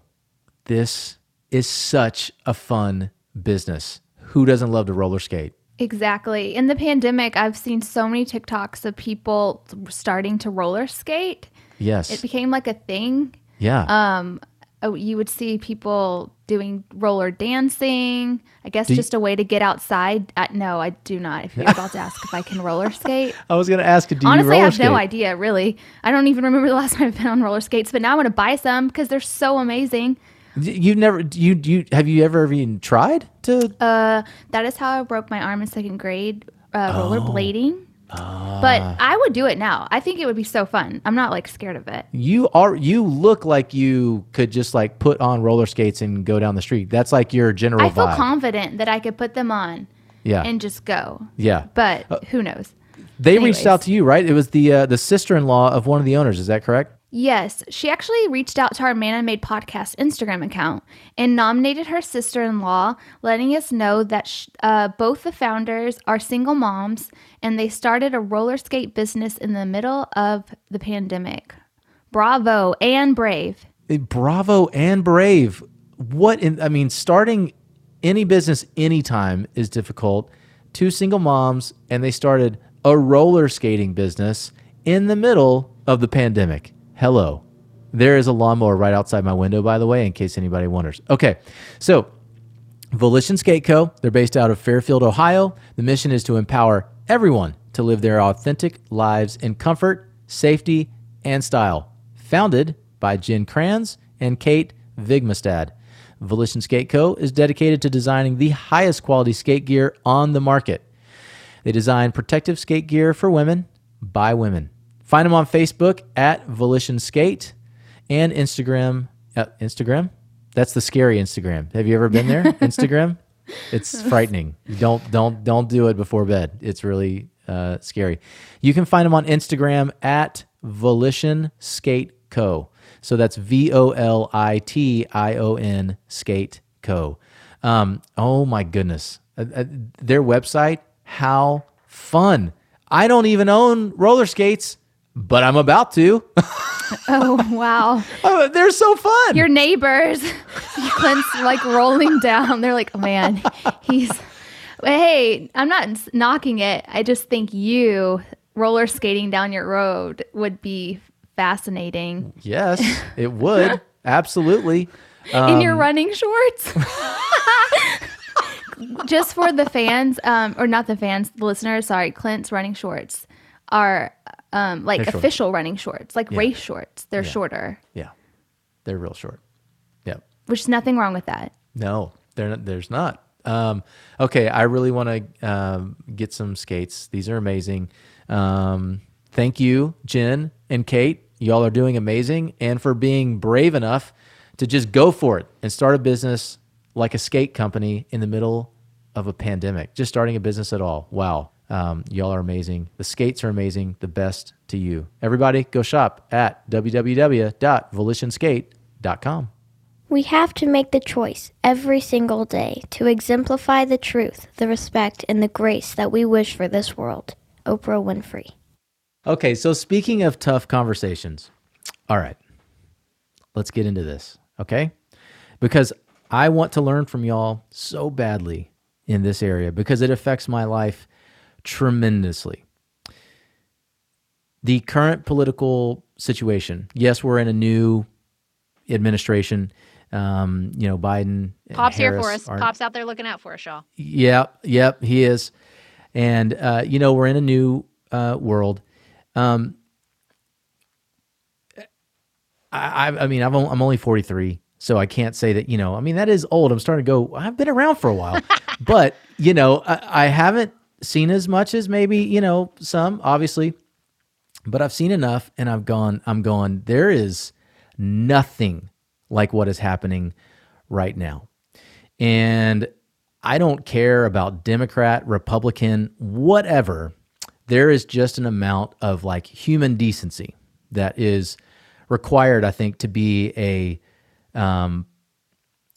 This is such a fun business. Who doesn't love to roller skate? Exactly. In the pandemic, I've seen so many TikToks of people starting to roller skate. Yes. It became like a thing. yeah. Um, oh, you would see people doing roller dancing. I guess Do you- just a way to get outside. Uh, no, I do not. If you're about to ask if I can roller skate, [laughs] I was going to ask you, do honestly, you I have skate? no idea. Really, I don't even remember the last time I've been on roller skates. But now I want to buy some because they're so amazing. You never, you, you, have you ever even tried to? Uh, that is how I broke my arm in second grade, uh, Oh. rollerblading. Ah. But I would do it now. I think it would be so fun. I'm not like scared of it. You are, you look like you could just like put on roller skates and go down the street. That's like your general I feel vibe. confident that I could put them on yeah. and just go. yeah. But who knows? They reached out to you, right? It was the uh, the sister-in-law of one of the owners. Is that correct? Yes, she actually reached out to our Man Unmade podcast Instagram account and nominated her sister in law, letting us know that uh, both the founders are single moms and they started a roller skate business in the middle of the pandemic. Bravo and brave. Bravo and brave. What in? I mean, starting any business anytime is difficult. Two single moms, and they started a roller skating business in the middle of the pandemic. Hello. There is a lawnmower right outside my window, by the way, in case anybody wonders. Okay, so Volition Skate Co. They're based out of Fairfield, Ohio. The mission is to empower everyone to live their authentic lives in comfort, safety, and style. Founded by Jen Kranz and Kate Vigmastad. Volition Skate Co. is dedicated to designing the highest quality skate gear on the market. They design protective skate gear for women by women. Find them on Facebook at Volition Skate and Instagram. Uh, Instagram? That's the scary Instagram. Have you ever been there? [laughs] Instagram? It's [laughs] frightening. Don't don't don't do it before bed. It's really uh, scary. You can find them on Instagram at Volition Skate Co. So that's V O L I T I O N Skate Co. Um, oh my goodness, Uh, uh, their website. How fun! I don't even own roller skates, but I'm about to. [laughs] Oh, wow. [laughs] Oh, they're so fun. Your neighbors, [laughs] Clint's like rolling down. They're like, oh man, he's. Hey, I'm not knocking it. I just think you roller skating down your road would be fascinating yes, it would absolutely. in Um, your running shorts. just for the fans, um, or not the fans, the listeners. Sorry, Clint's running shorts are um, like They're official running shorts, like race shorts. They're shorter, Yeah, they're real short. Yep. which is nothing wrong with that. No, not, there's not. Um, okay, I really want to um, get some skates. These are amazing. Um, thank you, Jen and Kate. Y'all are doing amazing, and for being brave enough to just go for it and start a business like a skate company in the middle of a pandemic. Just starting a business at all. Wow. Um, y'all are amazing. The skates are amazing. The best to you. Everybody, go shop at www.volitionskate.com. We have to make the choice every single day to exemplify the truth, the respect, and the grace that we wish for this world. Oprah Winfrey. Okay, so speaking of tough conversations, all right, let's get into this, okay? Because I want to learn from y'all so badly in this area because it affects my life tremendously. The current political situation, yes, we're in a new administration. Um, you know, Biden. Pop's here for us. Pop's out there looking out for us, y'all. Yep, yep, he is. And uh, you know, we're in a new uh, world. Um, I, I, I mean, on- I'm only 43, so I can't say that. You know, I mean, that is old. I'm starting to go. I've been around for a while, [laughs] but you know, I, I haven't seen as much as maybe you know some, obviously, but I've seen enough, and I've gone. I'm going. There is nothing like what is happening right now. And I don't care about Democrat, Republican, whatever. There is just an amount of like human decency that is required, I think, to be a um,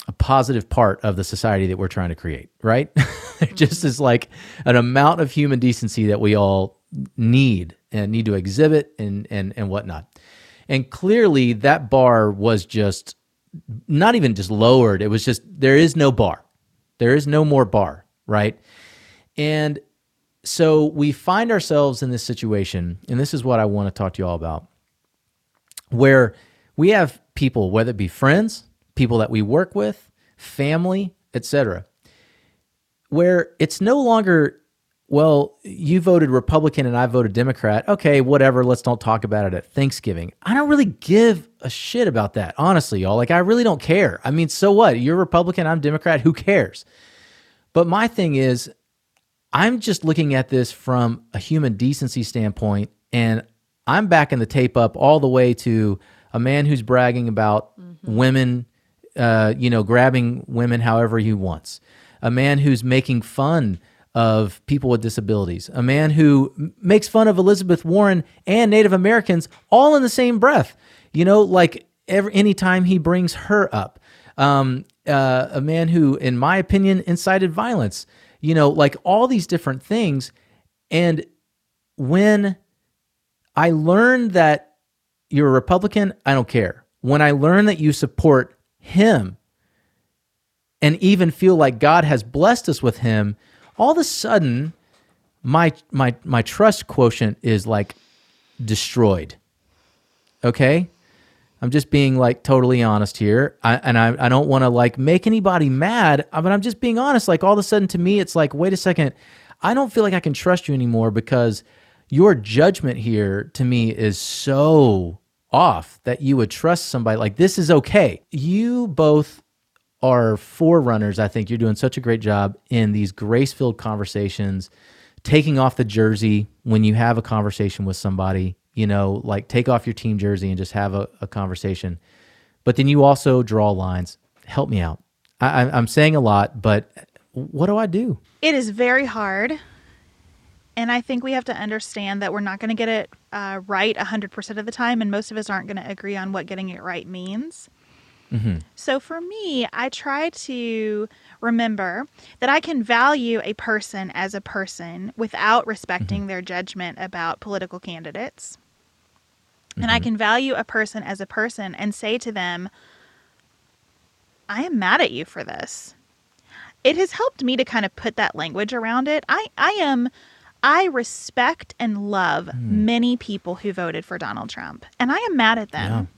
a positive part of the society that we're trying to create. Right? [laughs] Just is like an amount of human decency that we all need and need to exhibit and and and whatnot. And clearly, that bar was just not even just lowered. It was just there is no bar. There is no more bar, right? And so we find ourselves in this situation, and this is what I want to talk to you all about, where we have people, whether it be friends, people that we work with, family, etc., where it's no longer, well, you voted Republican and I voted Democrat. Okay, whatever. Let's don't talk about it at Thanksgiving. I don't really give a shit about that, honestly, y'all. Like, I really don't care. I mean, so what? You're Republican, I'm Democrat. Who cares? But my thing is, I'm just looking at this from a human decency standpoint, and I'm backing the tape up all the way to a man who's bragging about mm-hmm. women, uh, you know, grabbing women however he wants, a man who's making fun of people with disabilities, a man who makes fun of Elizabeth Warren and Native Americans all in the same breath. You know, like every anytime he brings her up, um, uh, a man who, in my opinion, incited violence. You know, like all these different things, and when I learned that you're a Republican, I don't care. When I learn that you support him and even feel like God has blessed us with him, all of a sudden my my my trust quotient is like destroyed. Okay? I'm just being like totally honest here. I, and I, I don't want to like make anybody mad, uh, but I'm just being honest. Like all of a sudden to me, it's like, wait a second. I don't feel like I can trust you anymore because your judgment here to me is so off that you would trust somebody like this is okay. You both are forerunners. I think you're doing such a great job in these grace filled conversations, taking off the jersey when you have a conversation with somebody, you know, like take off your team jersey and just have a, a conversation. But then you also draw lines. Help me out. I, I'm saying a lot, but what do I do? It is very hard. And I think we have to understand that we're not going to get it uh, right 100% of the time. And most of us aren't going to agree on what getting it right means. Mm-hmm. So for me, I try to remember that I can value a person as a person without respecting mm-hmm. their judgment about political candidates. And I mm-hmm. can value a person as a person and say to them, I am mad at you for this it has helped me to kind of put that language around it. I, I am I respect and love hmm. many people who voted for Donald Trump, and I am mad at them.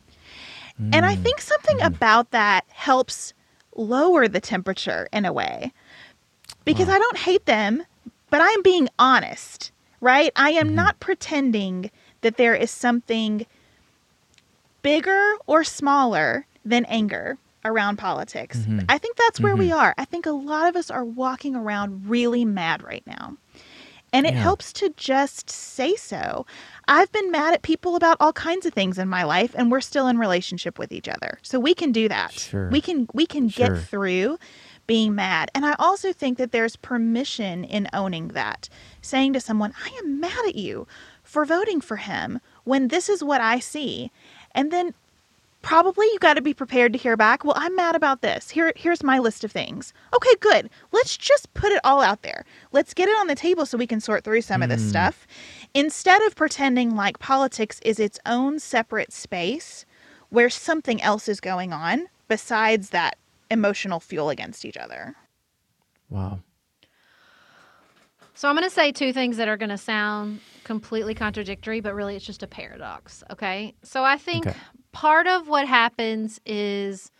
And I hmm. think something hmm. about that helps lower the temperature in a way. Because I don't hate them, but I'm being honest, right? I am not pretending that there is something bigger or smaller than anger around politics. Mm-hmm. I think that's where we mm-hmm. are. I think a lot of us are walking around really mad right now. And it Yeah. helps to just say so. I've been mad at people about all kinds of things in my life and we're still in relationship with each other. So we can do that. Sure. We can we can Sure. get through being mad. And I also think that there's permission in owning that. Saying to someone, "I am mad at you for voting for him when this is what I see." And then probably you got to be prepared to hear back well i'm mad about this here here's my list of things okay good let's just put it all out there let's get it on the table so we can sort through some of this hmm. stuff instead of pretending like politics is its own separate space where something else is going on besides that emotional fuel against each other Wow. So I'm going to say two things that are going to sound completely contradictory, but really it's just a paradox. Okay. So I think Okay. Part of what happens is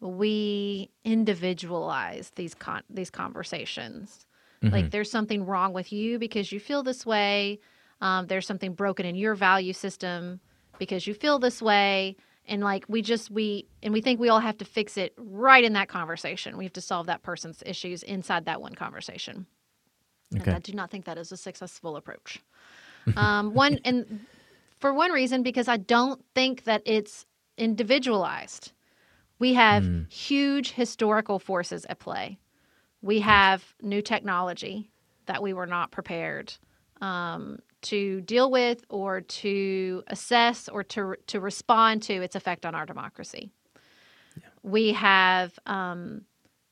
we individualize these con- these conversations. Like there's something wrong with you because you feel this way. Um, there's something broken in your value system because you feel this way. And like we just we and we think we all have to fix it right in that conversation. We have to solve that person's issues inside that one conversation. Okay. And I do not think that is a successful approach. [laughs] Um, one and for one reason because I don't think that it's individualized. We have huge historical forces at play. We have new technology that we were not prepared um, to deal with or to assess or to to respond to its effect on our democracy. We have, um,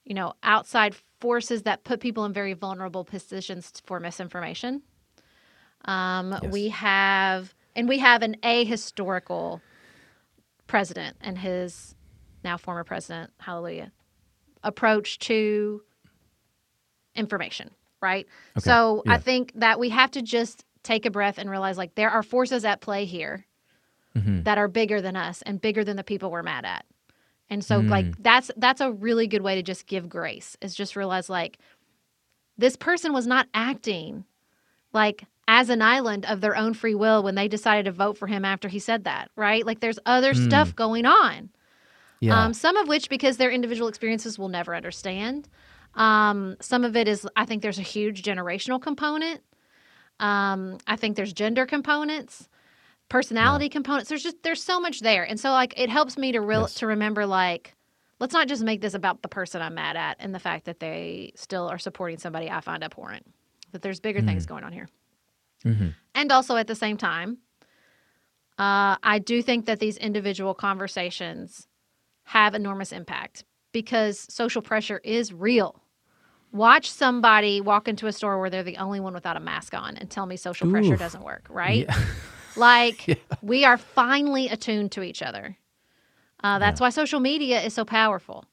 you know, outside forces that put people in very vulnerable positions for misinformation. Um, Yes. We have, and we have an ahistorical president and his now former president, hallelujah, approach to information, right? Okay, So I think that we have to just take a breath and realize like there are forces at play here Mhm. that are bigger than us and bigger than the people we're mad at. And so Mm. like that's that's a really good way to just give grace is just realize like this person was not acting like as an island of their own free will when they decided to vote for him after he said that, right? Like there's other stuff going on. Yeah. Um, some of which because their individual experiences will never understand. Um, some of it is I think there's a huge generational component. Um, I think there's gender components, personality components. There's just there's so much there, and so like it helps me to real Yes. to remember like let's not just make this about the person I'm mad at and the fact that they still are supporting somebody I find abhorrent. That there's bigger things going on here, Mhm. and also at the same time, uh, I do think that these individual conversations have enormous impact because social pressure is real. Watch somebody walk into a store where they're the only one without a mask on and tell me social pressure doesn't work, right? Yeah. [laughs] Like we are finely attuned to each other. Uh, that's why social media is so powerful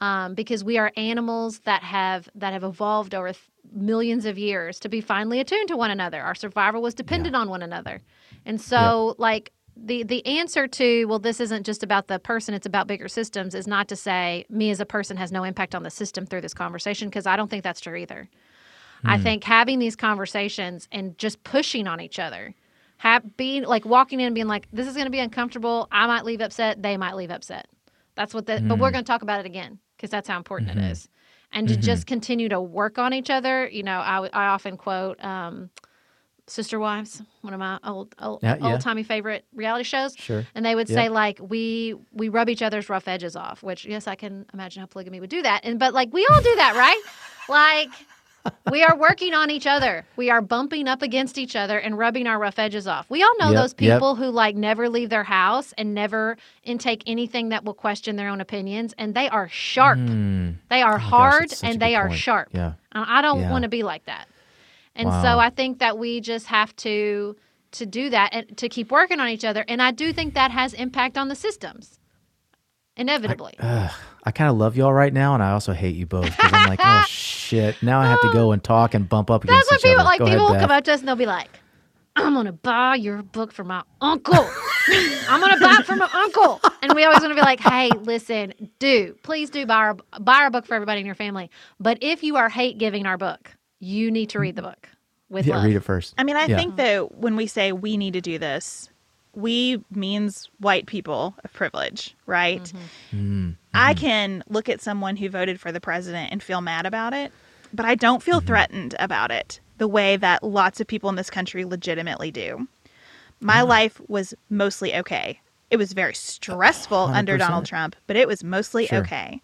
um, because we are animals that have that have evolved over th- millions of years to be finally attuned to one another. Our survival was dependent on one another, and so like the the answer to well, this isn't just about the person; it's about bigger systems. Is not to say me as a person has no impact on the system through this conversation because I don't think that's true either. I think having these conversations and just pushing on each other, have, being like walking in and being like, "This is going to be uncomfortable. I might leave upset. They might leave upset." That's what the. But we're going to talk about it again because that's how important it is, and to just continue to work on each other. You know, I, I often quote. Um, Sister Wives, one of my old old, Yeah, yeah. timey favorite reality shows. Sure. And they would say like we we rub each other's rough edges off, which yes, I can imagine how polygamy would do that. And but like we all do that, right? [laughs] Like we are working on each other. We are bumping up against each other and rubbing our rough edges off. We all know Yep, those yep. people who like never leave their house and never intake anything that will question their own opinions and they are sharp. Mm. They are Oh gosh, hard a and they are point. sharp. Yeah. I don't Yeah. want to be like that. And Wow. so I think that we just have to to do that and to keep working on each other. And I do think that has impact on the systems. Inevitably. Ugh, I kind of love y'all right now, and I also hate you both because I'm like, oh [laughs] shit! Now I have to go and talk and bump up against That's what people other. like Go people will ahead, come up to us and they'll be like, I'm gonna buy your book for my uncle. [laughs] I'm gonna buy it for my uncle. And we always want to be like, hey, listen, do please do buy our buy our book for everybody in your family. But if you are hate giving our book, you need to read the book with Yeah, love. read it first. I mean, I Yeah. think that when we say we need to do this, we means white people of privilege, right? Mm-hmm. I can look at someone who voted for the president and feel mad about it, but I don't feel Mm-hmm. threatened about it the way that lots of people in this country legitimately do. My life was mostly okay. It was very stressful under 100%. Donald Trump, but it was mostly Sure. okay.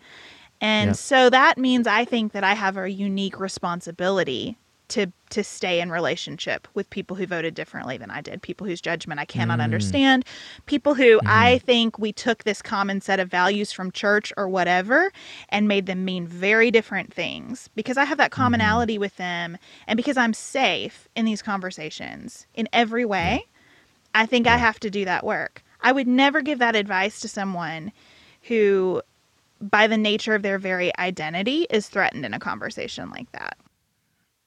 And Yep. so that means I think that I have a unique responsibility to to stay in relationship with people who voted differently than I did, people whose judgment I cannot mm. understand, people who I mm-hmm. think we took this common set of values from church or whatever and made them mean very different things because I have that mm-hmm. commonality with them and because I'm safe in these conversations in every way. I think I have to do that work. I would never give that advice to someone who by the nature of their very identity is threatened in a conversation like that.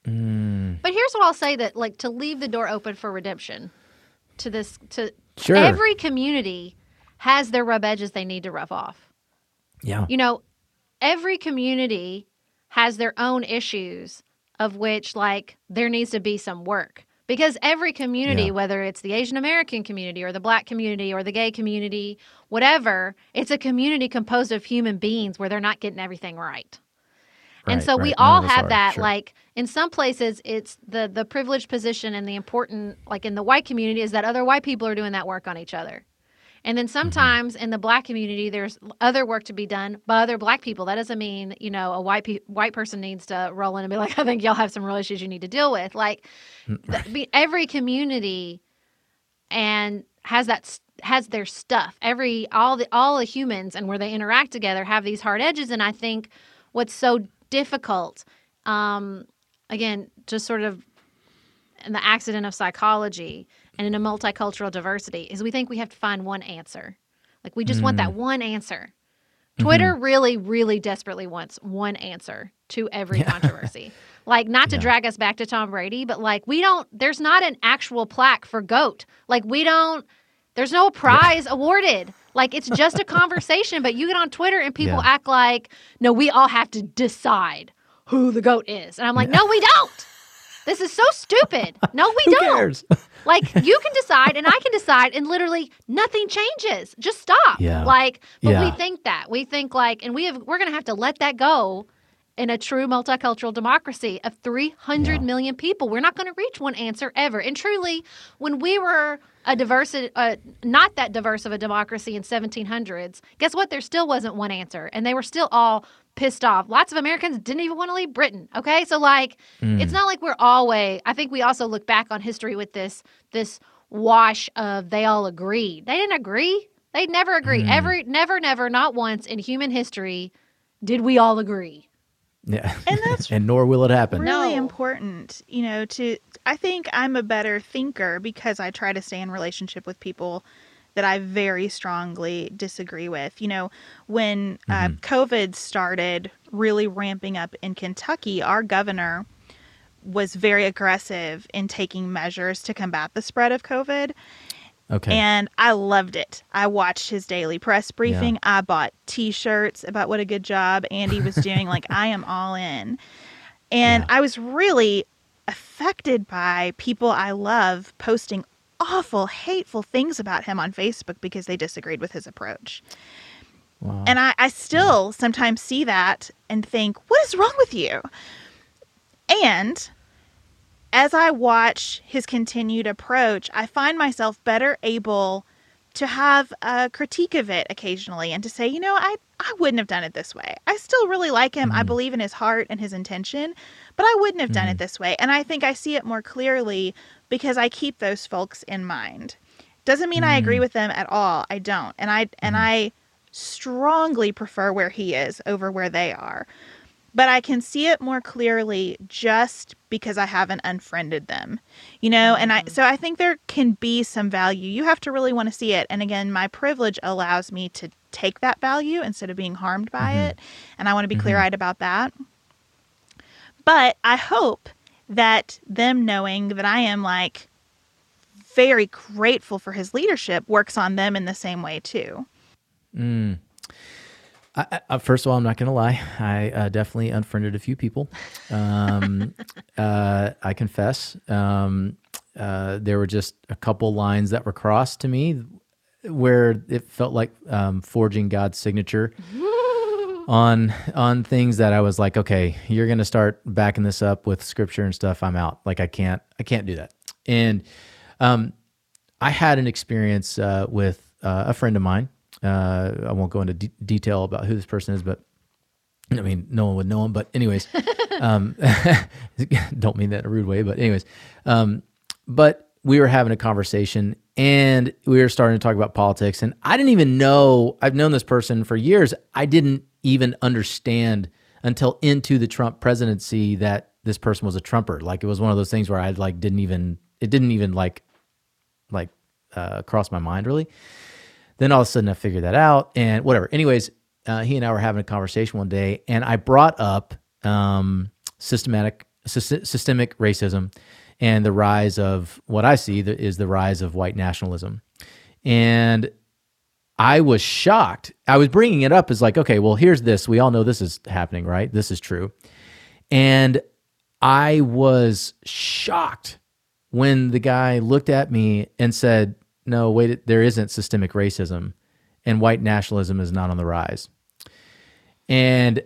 Mm, But here's what I'll say that like to leave the door open for redemption to this to Sure. every community has their rub edges they need to rub off. Yeah. You know, every community has their own issues of which like there needs to be some work because every community Yeah. whether it's the asian american community or the black community or the gay community whatever it's a community composed of human beings where they're not getting everything right and so we right. None all have are, that sure. like in some places it's the the privileged position and the important like in the white community is that other white people are doing that work on each other and then Mm-hmm. sometimes in the black community, there's other work to be done by other black people. That doesn't mean you know a white pe- white person needs to roll in and be like, [laughs] I think y'all have some real issues you need to deal with. Like Mm, th- be- every community and has that has their stuff. Every all the all the humans and where they interact together have these hard edges. And I think what's so difficult, um, again, just sort of in the accident of psychology and in a multicultural diversity is we think we have to find one answer. Like we just want that one answer. Twitter really, really desperately wants one answer to every [laughs] controversy. Like not to Yeah. drag us back to Tom Brady, but like we don't there's not an actual plaque for GOAT. Like we don't there's no prize awarded. Like it's just a [laughs] conversation, but you get on Twitter and people Yeah. act like, no, we all have to decide who the GOAT is. And I'm like, no, we don't. This is so stupid. No, we [laughs] don't. cares? [laughs] Like you can decide and I can decide and literally nothing changes. Just stop. Yeah. Like but we think that. We think like and we have we're going to have to let that go in a true multicultural democracy of three hundred Yeah. million people. We're not going to reach one answer ever. And truly when we were a diverse uh, not that diverse of a democracy in 1700s, guess what? There still wasn't one answer and they were still all pissed off. Lots of Americans didn't even want to leave Britain. Okay? So like Mm. it's not like we're always I think we also look back on history with this this wash of they all agreed. They didn't agree. They never agree. Mm. Every never never not once in human history did we all agree. Yeah. And that's [laughs] and nor will it happen. really No. important you know to i think i'm a better thinker because i try to stay in relationship with people that i very strongly disagree with you know when uh, covid started really ramping up in kentucky our governor was very aggressive in taking measures to combat the spread of covid Okay. and I loved it. I watched his daily press briefing. I bought T-shirts about what a good job Andy was doing. like [laughs] I am all in, and Yeah. I was really affected by people I love posting awful, hateful things about him on Facebook because they disagreed with his approach. wow. And I, I still sometimes see that and think, what is wrong with you? And as I watch his continued approach, I find myself better able to have a critique of it occasionally and to say, you know, I, I wouldn't have done it this way. I still really like him. I mm-hmm. believe in his heart and his intention, but I wouldn't have done it mm-hmm. this way. And I think I see it more clearly because I keep those folks in mind. Doesn't mean I agree mm-hmm. with them at all. I don't. And I and I strongly prefer where he is over where they are. But I can see it more clearly just because I haven't unfriended them. You know, and I mm-hmm. so I think there can be some value. You have to really want to see it. And again, my privilege allows me to take that value instead of being harmed by mm-hmm. it. And I want to be mm-hmm. clear-eyed about that. But I hope that them knowing that I am like very grateful for his leadership works on them in the same way too. Mm. I, I- first of all, I'm not going to lie. I uh, definitely unfriended a few people. Um, [laughs] uh, I confess. Um, uh, there were just a couple lines that were crossed to me where it felt like um, forging God's signature [laughs] on on things that I was like, okay, you're going to start backing this up with scripture and stuff. I'm out. Like I can't I can't do that. And um, I had an experience uh, with uh, a friend of mine. Uh, I won't go into de- detail about who this person is, but I mean, no one would know him. But anyways, [laughs] um, [laughs] don't mean that in a rude way. But anyways, um, but we were having a conversation and we were starting to talk about politics. And I didn't even know I've known this person for years. I didn't even understand until into the Trump presidency that this person was a Trumper. Like it was one of those things where I like didn't even it didn't even like like uh, cross my mind really. Then all of a sudden I figured that out and whatever. Anyways, uh, he and I were having a conversation one day, and I brought up um, systematic sys- systemic racism and the rise of what I see is the rise of white nationalism. And I was shocked. I was bringing it up as like, okay, well, here's this. We all know this is happening, right? This is true. And I was shocked when the guy looked at me and said, no, wait, there isn't systemic racism and white nationalism is not on the rise. And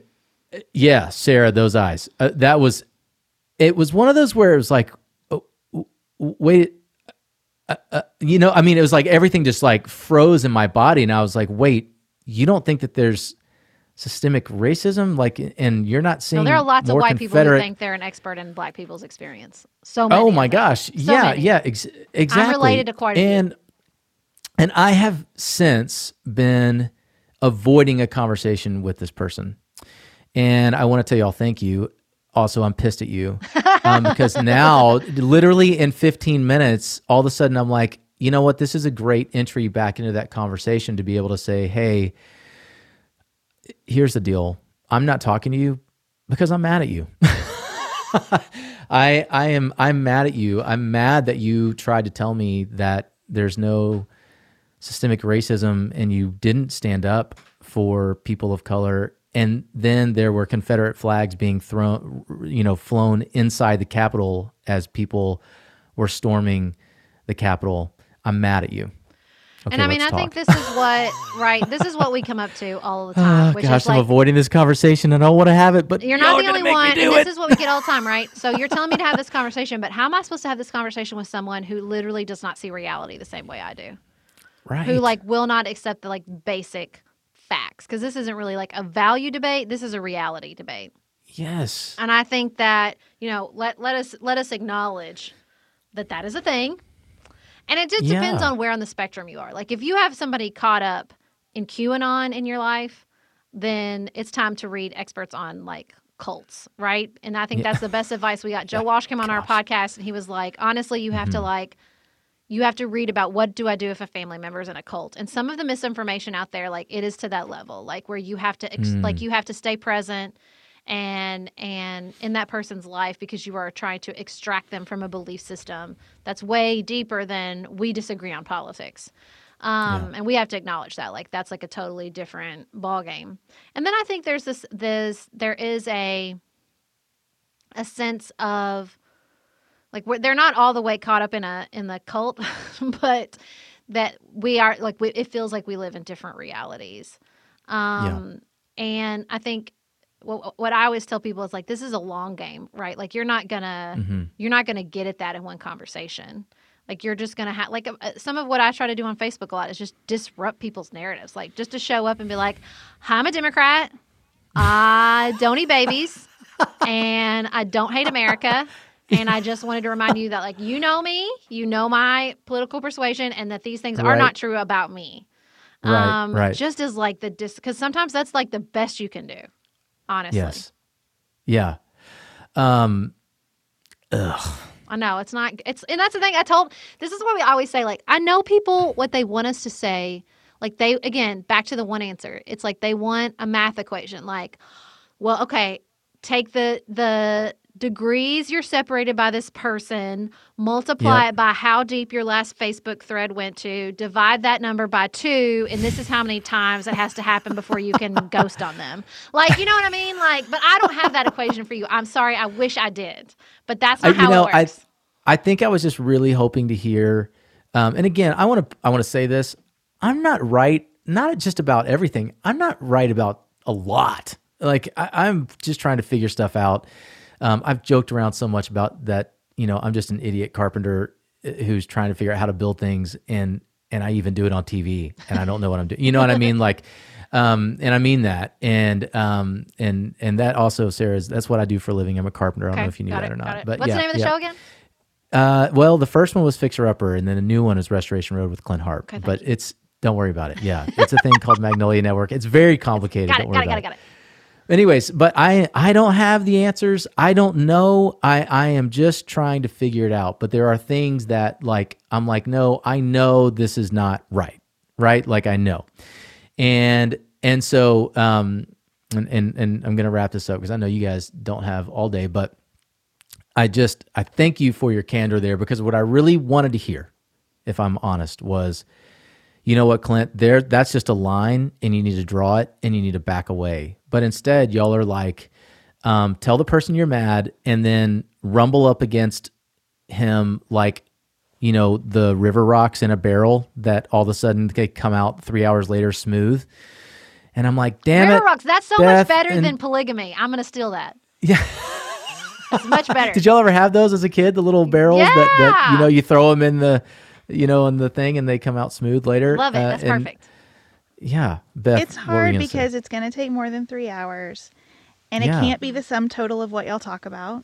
uh, yeah, Sarah, those eyes. Uh, that was, it was one of those where it was like, oh, wait, uh, uh, you know, I mean, it was like everything just like froze in my body. And I was like, wait, you don't think that there's systemic racism? Like, and you're not seeing. No, there are lots of white people who think they're an expert in black people's experience. So many. Oh my gosh. So yeah, many. yeah, ex- exactly. related to quite a few. And I have since been avoiding a conversation with this person. And I want to tell y'all thank you. Also, I'm pissed at you um, because [laughs] now, literally in 15 minutes, all of a sudden, I'm like, you know what? This is a great entry back into that conversation to be able to say, hey, here's the deal. I'm not talking to you because I'm mad at you. [laughs] I I am I'm mad at you. I'm mad that you tried to tell me that there's no systemic racism and you didn't stand up for people of color and then there were confederate flags being thrown you know flown inside the capitol as people were storming the capitol i'm mad at you okay, and I mean, I let's think this is what right. This is what we come up to all the [laughs] ah, time. Oh, which gosh is like, i'm avoiding this conversation and i don't want to have it but You're y'all not are the only one, and it. this is what we get all the time, right? So you're telling me to have this conversation, but how am I supposed to have this conversation with someone who literally does not see reality the same way I do? Right Who like will not accept the like basic facts? Because this isn't really like a value debate. This is a reality debate. yes And I think that you know let let us let us acknowledge that that is a thing, and it just depends on where on the spectrum you are. Like if you have somebody caught up in QAnon in your life, then it's time to read experts on like cults, right? And I think that's the best advice we got. [laughs] Joe Walsh came on our podcast and he was like, honestly, you have Mm-hmm. to like you have to read about what do I do if a family member is in a cult. And some of the misinformation out there, like it is to that level, like where you have to, ex- Mm. like you have to stay present and and in that person's life because you are trying to extract them from a belief system that's way deeper than we disagree on politics. Um, and we have to acknowledge that like that's like a totally different ball game. And then I think there's this this there is a a sense of like we're, they're not all the way caught up in a in the cult [laughs] but that we are like we, it feels like we live in different realities. Um and i think what, what i always tell people is like this is a long game right? Like you're not gonna Mhm. you're not gonna get at that in one conversation. Like you're just gonna have like uh, some of what i try to do on facebook a lot is just disrupt people's narratives. Like just to show up and be like i'm a democrat. I don't eat babies [laughs] and I don't hate America. And I just wanted to remind you that, like, you know me, you know my political persuasion, and that these things are not true about me. Right, um, right. Just as like the dis, because sometimes that's like the best you can do, honestly. yes yeah um I know it's not. It's and that's the thing I told. This is what we always say. Like I know people what they want us to say. Like they again back to the one answer. It's like they want a math equation. Like, well, okay, take the the degrees you're separated by this person, multiply Yep. it by how deep your last Facebook thread went to, divide that number by two, and this is how many times it has to happen before you can ghost on them. Like, you know what I mean? Like, but I don't have that equation for you. I'm sorry. I wish I did, but that's I- not you how know, it I- I think I was just really hoping to hear. Um, and again, I want to I want to say this. I'm not right, not just about everything. I'm not right about a lot. Like I, I'm just trying to figure stuff out. Um, I've joked around so much about that. You know, I'm just an idiot carpenter uh, who's trying to figure out how to build things, and and I even do it on TV, and I don't know what I'm doing. You know what I mean? Like, um, and I mean that, and um, and and that also, Sarah, is that's what I do for a living. I'm a carpenter. I don't know if you knew that it, or not. But What's yeah, the name of the yeah. show again? Uh, well, the first one was Fixer Upper, and then a new one is Restoration Road with Clint Harp. thank but it's don't worry about it. Yeah, it's a thing called Magnolia Network. It's very complicated. Got don't it, worry got it, about got it, got it. Anyways, but I I don't have the answers. I don't know. I I am just trying to figure it out. But there are things that like I'm like, no, I know this is not right. Right? Like I know. And and so um and and, and I'm gonna wrap this up because I know you guys don't have all day, but I just I thank you for your candor there because what I really wanted to hear, if I'm honest, was you know what, Clint, there that's just a line and you need to draw it and you need to back away. But instead, y'all are like, um, tell the person you're mad and then rumble up against him like you know the river rocks in a barrel that all of a sudden they come out three hours later smooth and i'm like damn River it rocks. That's so Beth much better and- than polygamy. I'm gonna steal that. yeah [laughs] It's much better. did y'all ever have those as a kid the little barrels that, that you know you throw them in the you know in the thing and they come out smooth later Love it. Uh, That's and- perfect. Yeah beth It's what were you hard gonna say? because it's going to take more than three hours, and Yeah. it can't be the sum total of what y'all talk about.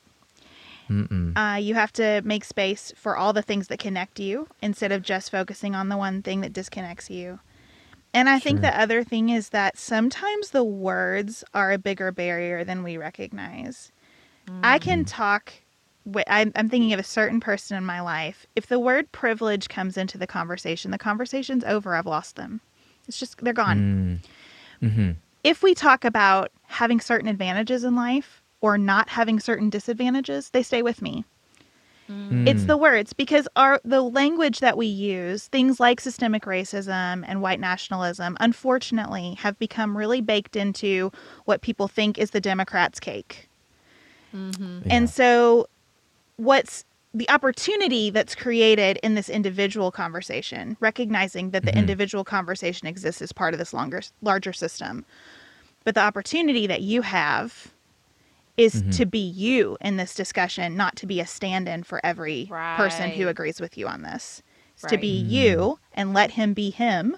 Uh, you have to make space for all the things that connect you instead of just focusing on the one thing that disconnects you. And I think the other thing is that sometimes the words are a bigger barrier than we recognize. I can talk. wi- I'm, I'm thinking of a certain person in my life. If the word privilege comes into the conversation, the conversation's over. I've lost them. It's just, they're gone. Mm. Mm-hmm. If we talk about having certain advantages in life or not having certain disadvantages, they stay with me. Mm. It's the words because our the language that we use, things like systemic racism and white nationalism, unfortunately have become really baked into what people think is the Democrats' cake. Mm-hmm. And so what's the opportunity that's created in this individual conversation, recognizing that the mm-hmm. individual conversation exists as part of this longer larger system. But the opportunity that you have is mm-hmm. to be you in this discussion, not to be a stand-in for every person who agrees with you on this. It's to Right. be you mm-hmm. and let him be him.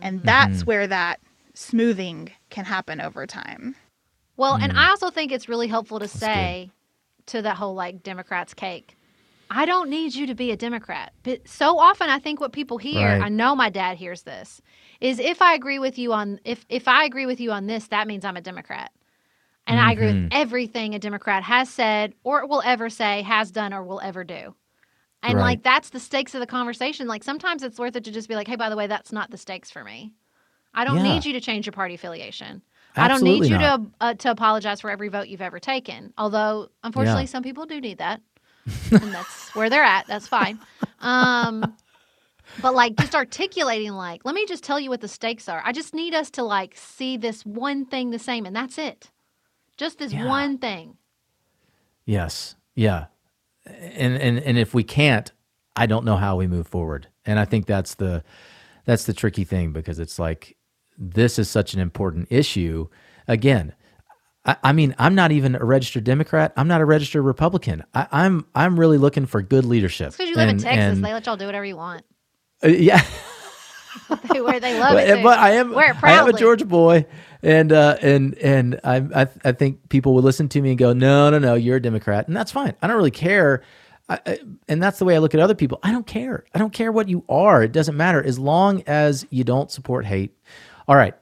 And that's where that smoothing can happen over time. Well, and I also think it's really helpful to say to that whole like Democrats cake. I don't need you to be a Democrat. But so often I think what people hear, Right. I know my dad hears this, is if I agree with you on if if I agree with you on this, that means I'm a Democrat. And I agree Mm-hmm. with everything a Democrat has said or will ever say, has done or will ever do. And Right. like that's the stakes of the conversation. Like sometimes it's worth it to just be like, "Hey, by the way, that's not the stakes for me. I don't Yeah. need you to change your party affiliation. I don't need you not. to uh, to apologize for every vote you've ever taken. Although, unfortunately, Yeah. some people do need that, and that's where they're at. That's fine. Um, but like, just articulating, like, let me just tell you what the stakes are. I just need us to like see this one thing the same, and that's it. Just this Yeah. one thing. Yes. Yeah. And and and if we can't, I don't know how we move forward. And I think that's the that's the tricky thing because it's like this is such an important issue. Again, I, I mean, I'm not even a registered Democrat. I'm not a registered Republican. I, I'm I'm really looking for good leadership. Because you live in Texas. and- they let y'all do whatever you want. uh, yeah. [laughs] They, where they love but, it. too. but I am I am a. Georgia boy, and uh, and and I, I I think people would listen to me and go, no, no, no, you're a Democrat, and that's fine. I don't really care, I, I, and that's the way I look at other people. I don't care. I don't care what you are. It doesn't matter as long as you don't support hate. All right,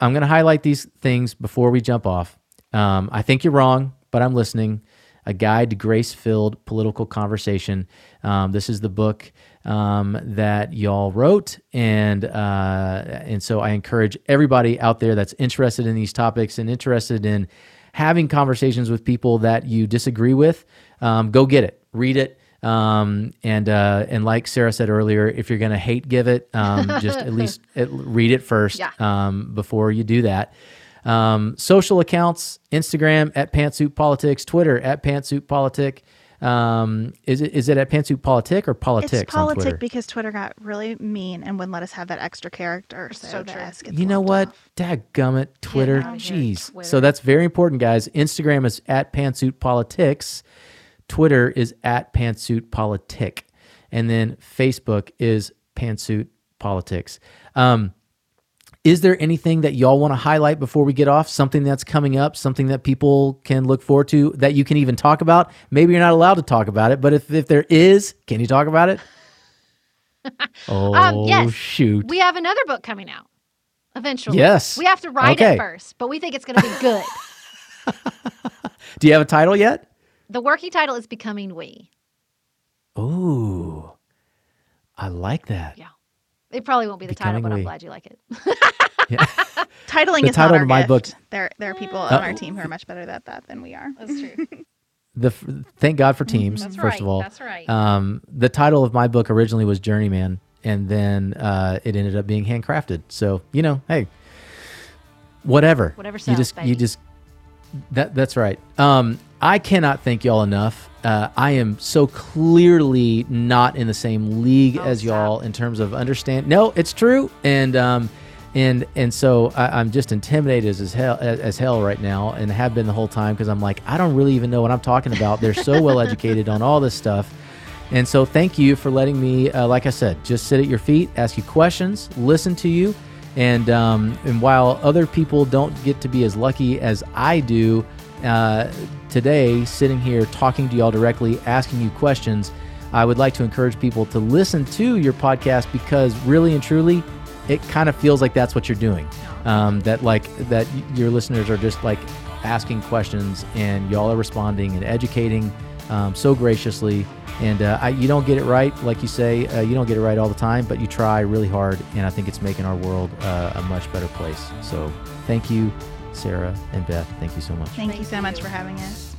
I'm going to highlight these things before we jump off. Um, I think you're wrong, but I'm listening. A Guide to Grace Filled Political Conversation. Um, this is the book um, that y'all wrote. And, uh, and so I encourage everybody out there that's interested in these topics and interested in having conversations with people that you disagree with, um, go get it, read it. Um, and uh, and like Sarah said earlier, if you're gonna hate give it, um, just at [laughs] least at, read it first Yeah. um, before you do that. Um, social accounts: Instagram at Pantsuit Politics, Twitter at Pantsuit Politic. Um, is it is it at Pantsuit Politic or Politics it's on Twitter? because Twitter got really mean and wouldn't let us have that extra character. So, so true. Gets you know what? off. Dadgummit, Twitter. outta Jeez. Twitter. So that's very important, guys. Instagram is at Pantsuit Politics. Twitter is at Pantsuit Politic. And then Facebook is Pantsuit Politics. Um, is there anything that y'all want to highlight before we get off? Something that's coming up, something that people can look forward to that you can even talk about? Maybe you're not allowed to talk about it, but if, if there is, can you talk about it? oh, [laughs] Um, yes. shoot. We have another book coming out eventually. Yes. We have to write Okay. it first, but we think it's going to be good. [laughs] [laughs] Do you have a title yet? the working title is Becoming We. Ooh, I like that. Yeah. It probably won't be the title, Becoming but I'm glad you like it. [laughs] Yeah. [laughs] Titling The is title not our of my gift. book- There, there are people Uh, on our team who are much better at that than we are. That's true. [laughs] the thank God for teams. That's first right. of all, That's right. Um, the title of my book originally was Journeyman, and then uh, it ended up being handcrafted. So you know, hey, whatever. Whatever you sells, just you just that that's right. Um, I cannot thank y'all enough. Uh, I am so clearly not in the same league Oh, as y'all in terms of understand. No, it's true, and um, and and so I, I'm just intimidated as hell as, as hell right now, and have been the whole time because I'm like I don't really even know what I'm talking about. They're so [laughs] well educated on all this stuff. And so, thank you for letting me, uh, like I said, just sit at your feet, ask you questions, listen to you, and um, and while other people don't get to be as lucky as I do uh, today, sitting here talking to y'all directly, asking you questions, I would like to encourage people to listen to your podcast because really and truly, it kind of feels like that's what you're doing. Um, that like that your listeners are just like asking questions and y'all are responding and educating um, so graciously. And uh, I, you don't get it right, like you say, uh, you don't get it right all the time, but you try really hard, and I think it's making our world uh, a much better place. So thank you, Sarah and Beth. Thank you so much. Thank, you so much for having us.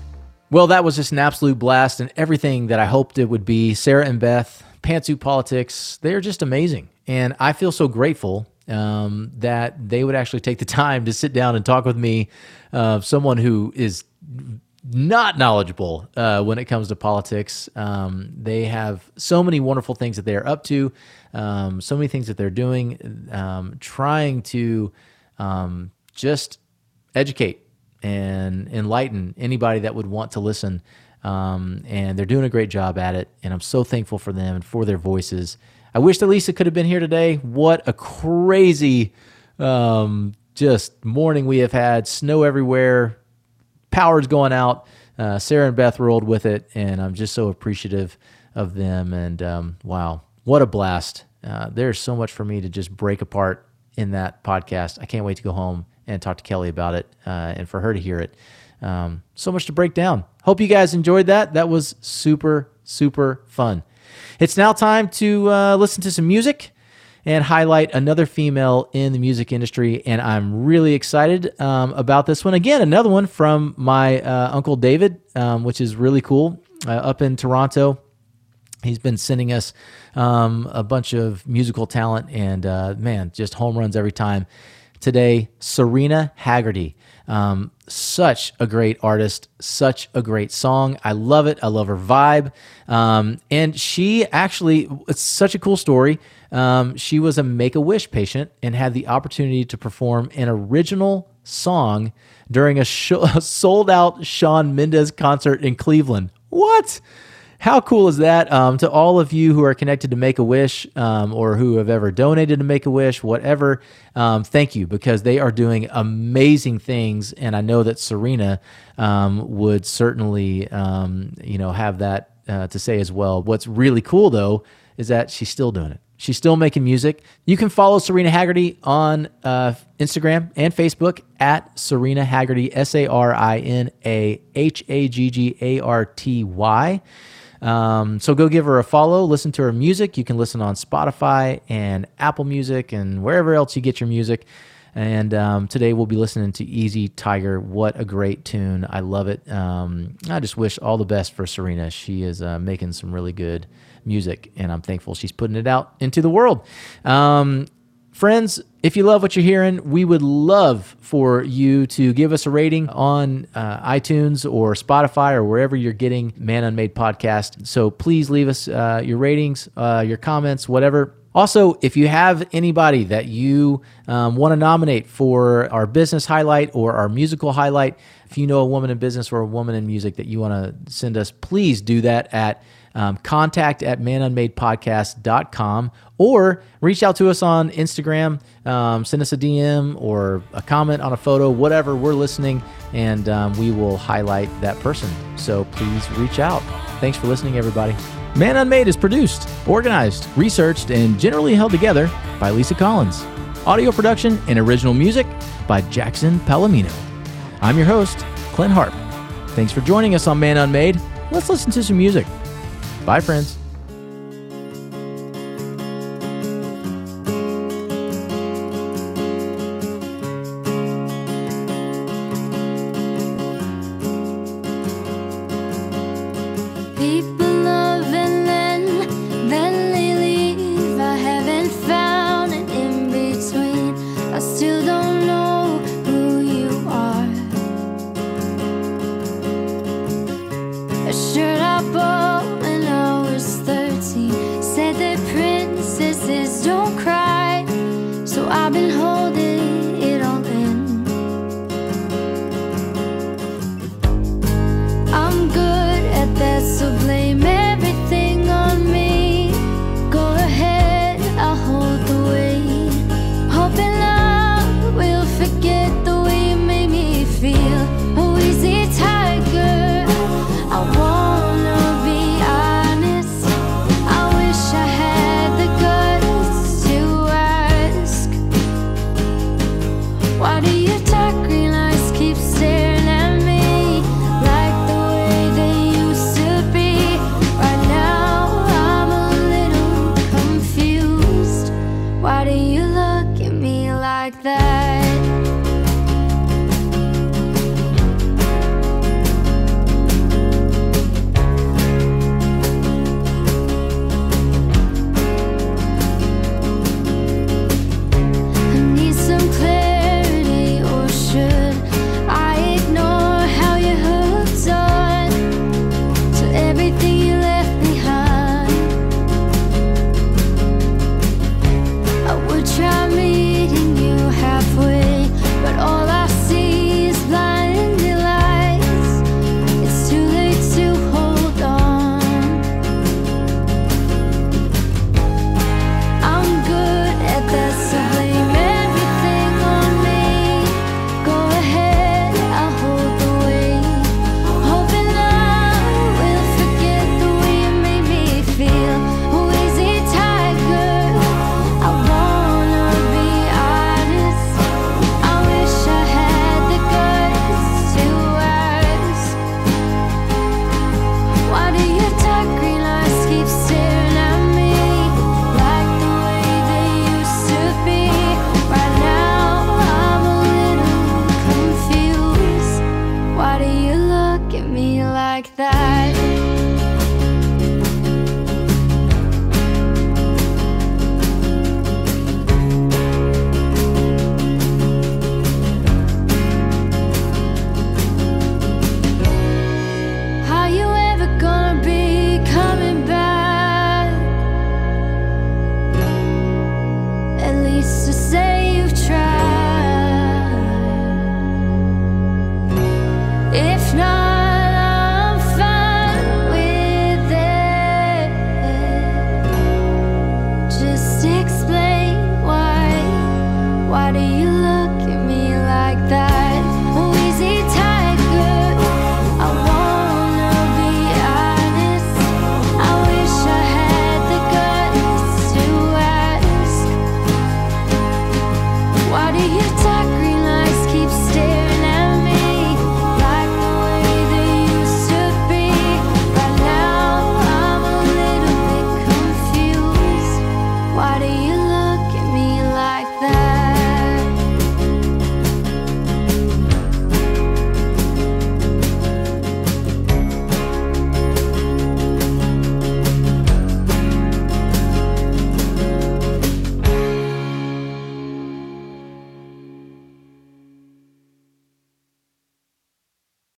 Well, that was just an absolute blast and everything that I hoped it would be. Sarah and Beth, Pantsuit Politics, they're just amazing. And I feel so grateful um, that they would actually take the time to sit down and talk with me, uh, someone who is not knowledgeable uh, when it comes to politics. Um, they have so many wonderful things that they're up to, um, so many things that they're doing, um, trying to um, just educate and enlighten anybody that would want to listen. Um, and they're doing a great job at it. And I'm so thankful for them and for their voices. I wish that Lisa could have been here today. What a crazy, um, just morning we have had. Snow everywhere, power's going out. Uh, Sarah and Beth rolled with it, and I'm just so appreciative of them. And um, wow, what a blast! Uh, there's so much for me to just break apart in that podcast. I can't wait to go home and talk to Kelly about it, uh, and for her to hear it. Um, so much to break down. Hope you guys enjoyed that. That was super, super fun. It's now time to uh, listen to some music and highlight another female in the music industry. And I'm really excited um, about this one. Again, another one from my uh, Uncle David, um, which is really cool uh, up in Toronto. He's been sending us um, a bunch of musical talent and, uh, man, just home runs every time. Today, Sarina Haggarty. Um, such a great artist, such a great song. I love it. I love her vibe. Um, and she actually, it's such a cool story. Um, she was a Make a Wish patient and had the opportunity to perform an original song during a, sh- [laughs] a sold out Shawn Mendes concert in Cleveland. What? How cool is that? Um, to all of you who are connected to Make a Wish um, or who have ever donated to Make a Wish, whatever, um, thank you because they are doing amazing things. And I know that Sarina um, would certainly, um, you know, have that uh, to say as well. What's really cool though is that she's still doing it. She's still making music. You can follow Sarina Haggarty on uh, Instagram and Facebook at Sarina Haggarty, S A R I N A H A G G A R T Y. Um, so go give her a follow, listen to her music. You can listen on Spotify and Apple Music and wherever else you get your music. And um, today we'll be listening to Easy Tiger. What a great tune. I love it. Um, I just wish all the best for Sarina. She is uh, making some really good music, and I'm thankful she's putting it out into the world. Um, Friends, if you love what you're hearing, we would love for you to give us a rating on uh, iTunes or Spotify or wherever you're getting Man Unmade podcast. So please leave us uh, your ratings, uh, your comments, whatever. Also, if you have anybody that you um, want to nominate for our business highlight or our musical highlight, if you know a woman in business or a woman in music that you want to send us, please do that at um, contact at manunmadepodcast.com or reach out to us on Instagram, um, send us a DM or a comment on a photo, whatever. We're listening and um, we will highlight that person. So please reach out. Thanks for listening, everybody. Man Unmade is produced, organized, researched, and generally held together by Lisa Collins. Audio production and original music by Jackson Palomino. I'm your host, Clint Harp. Thanks for joining us on Man Unmade. Let's listen to some music. Bye, friends.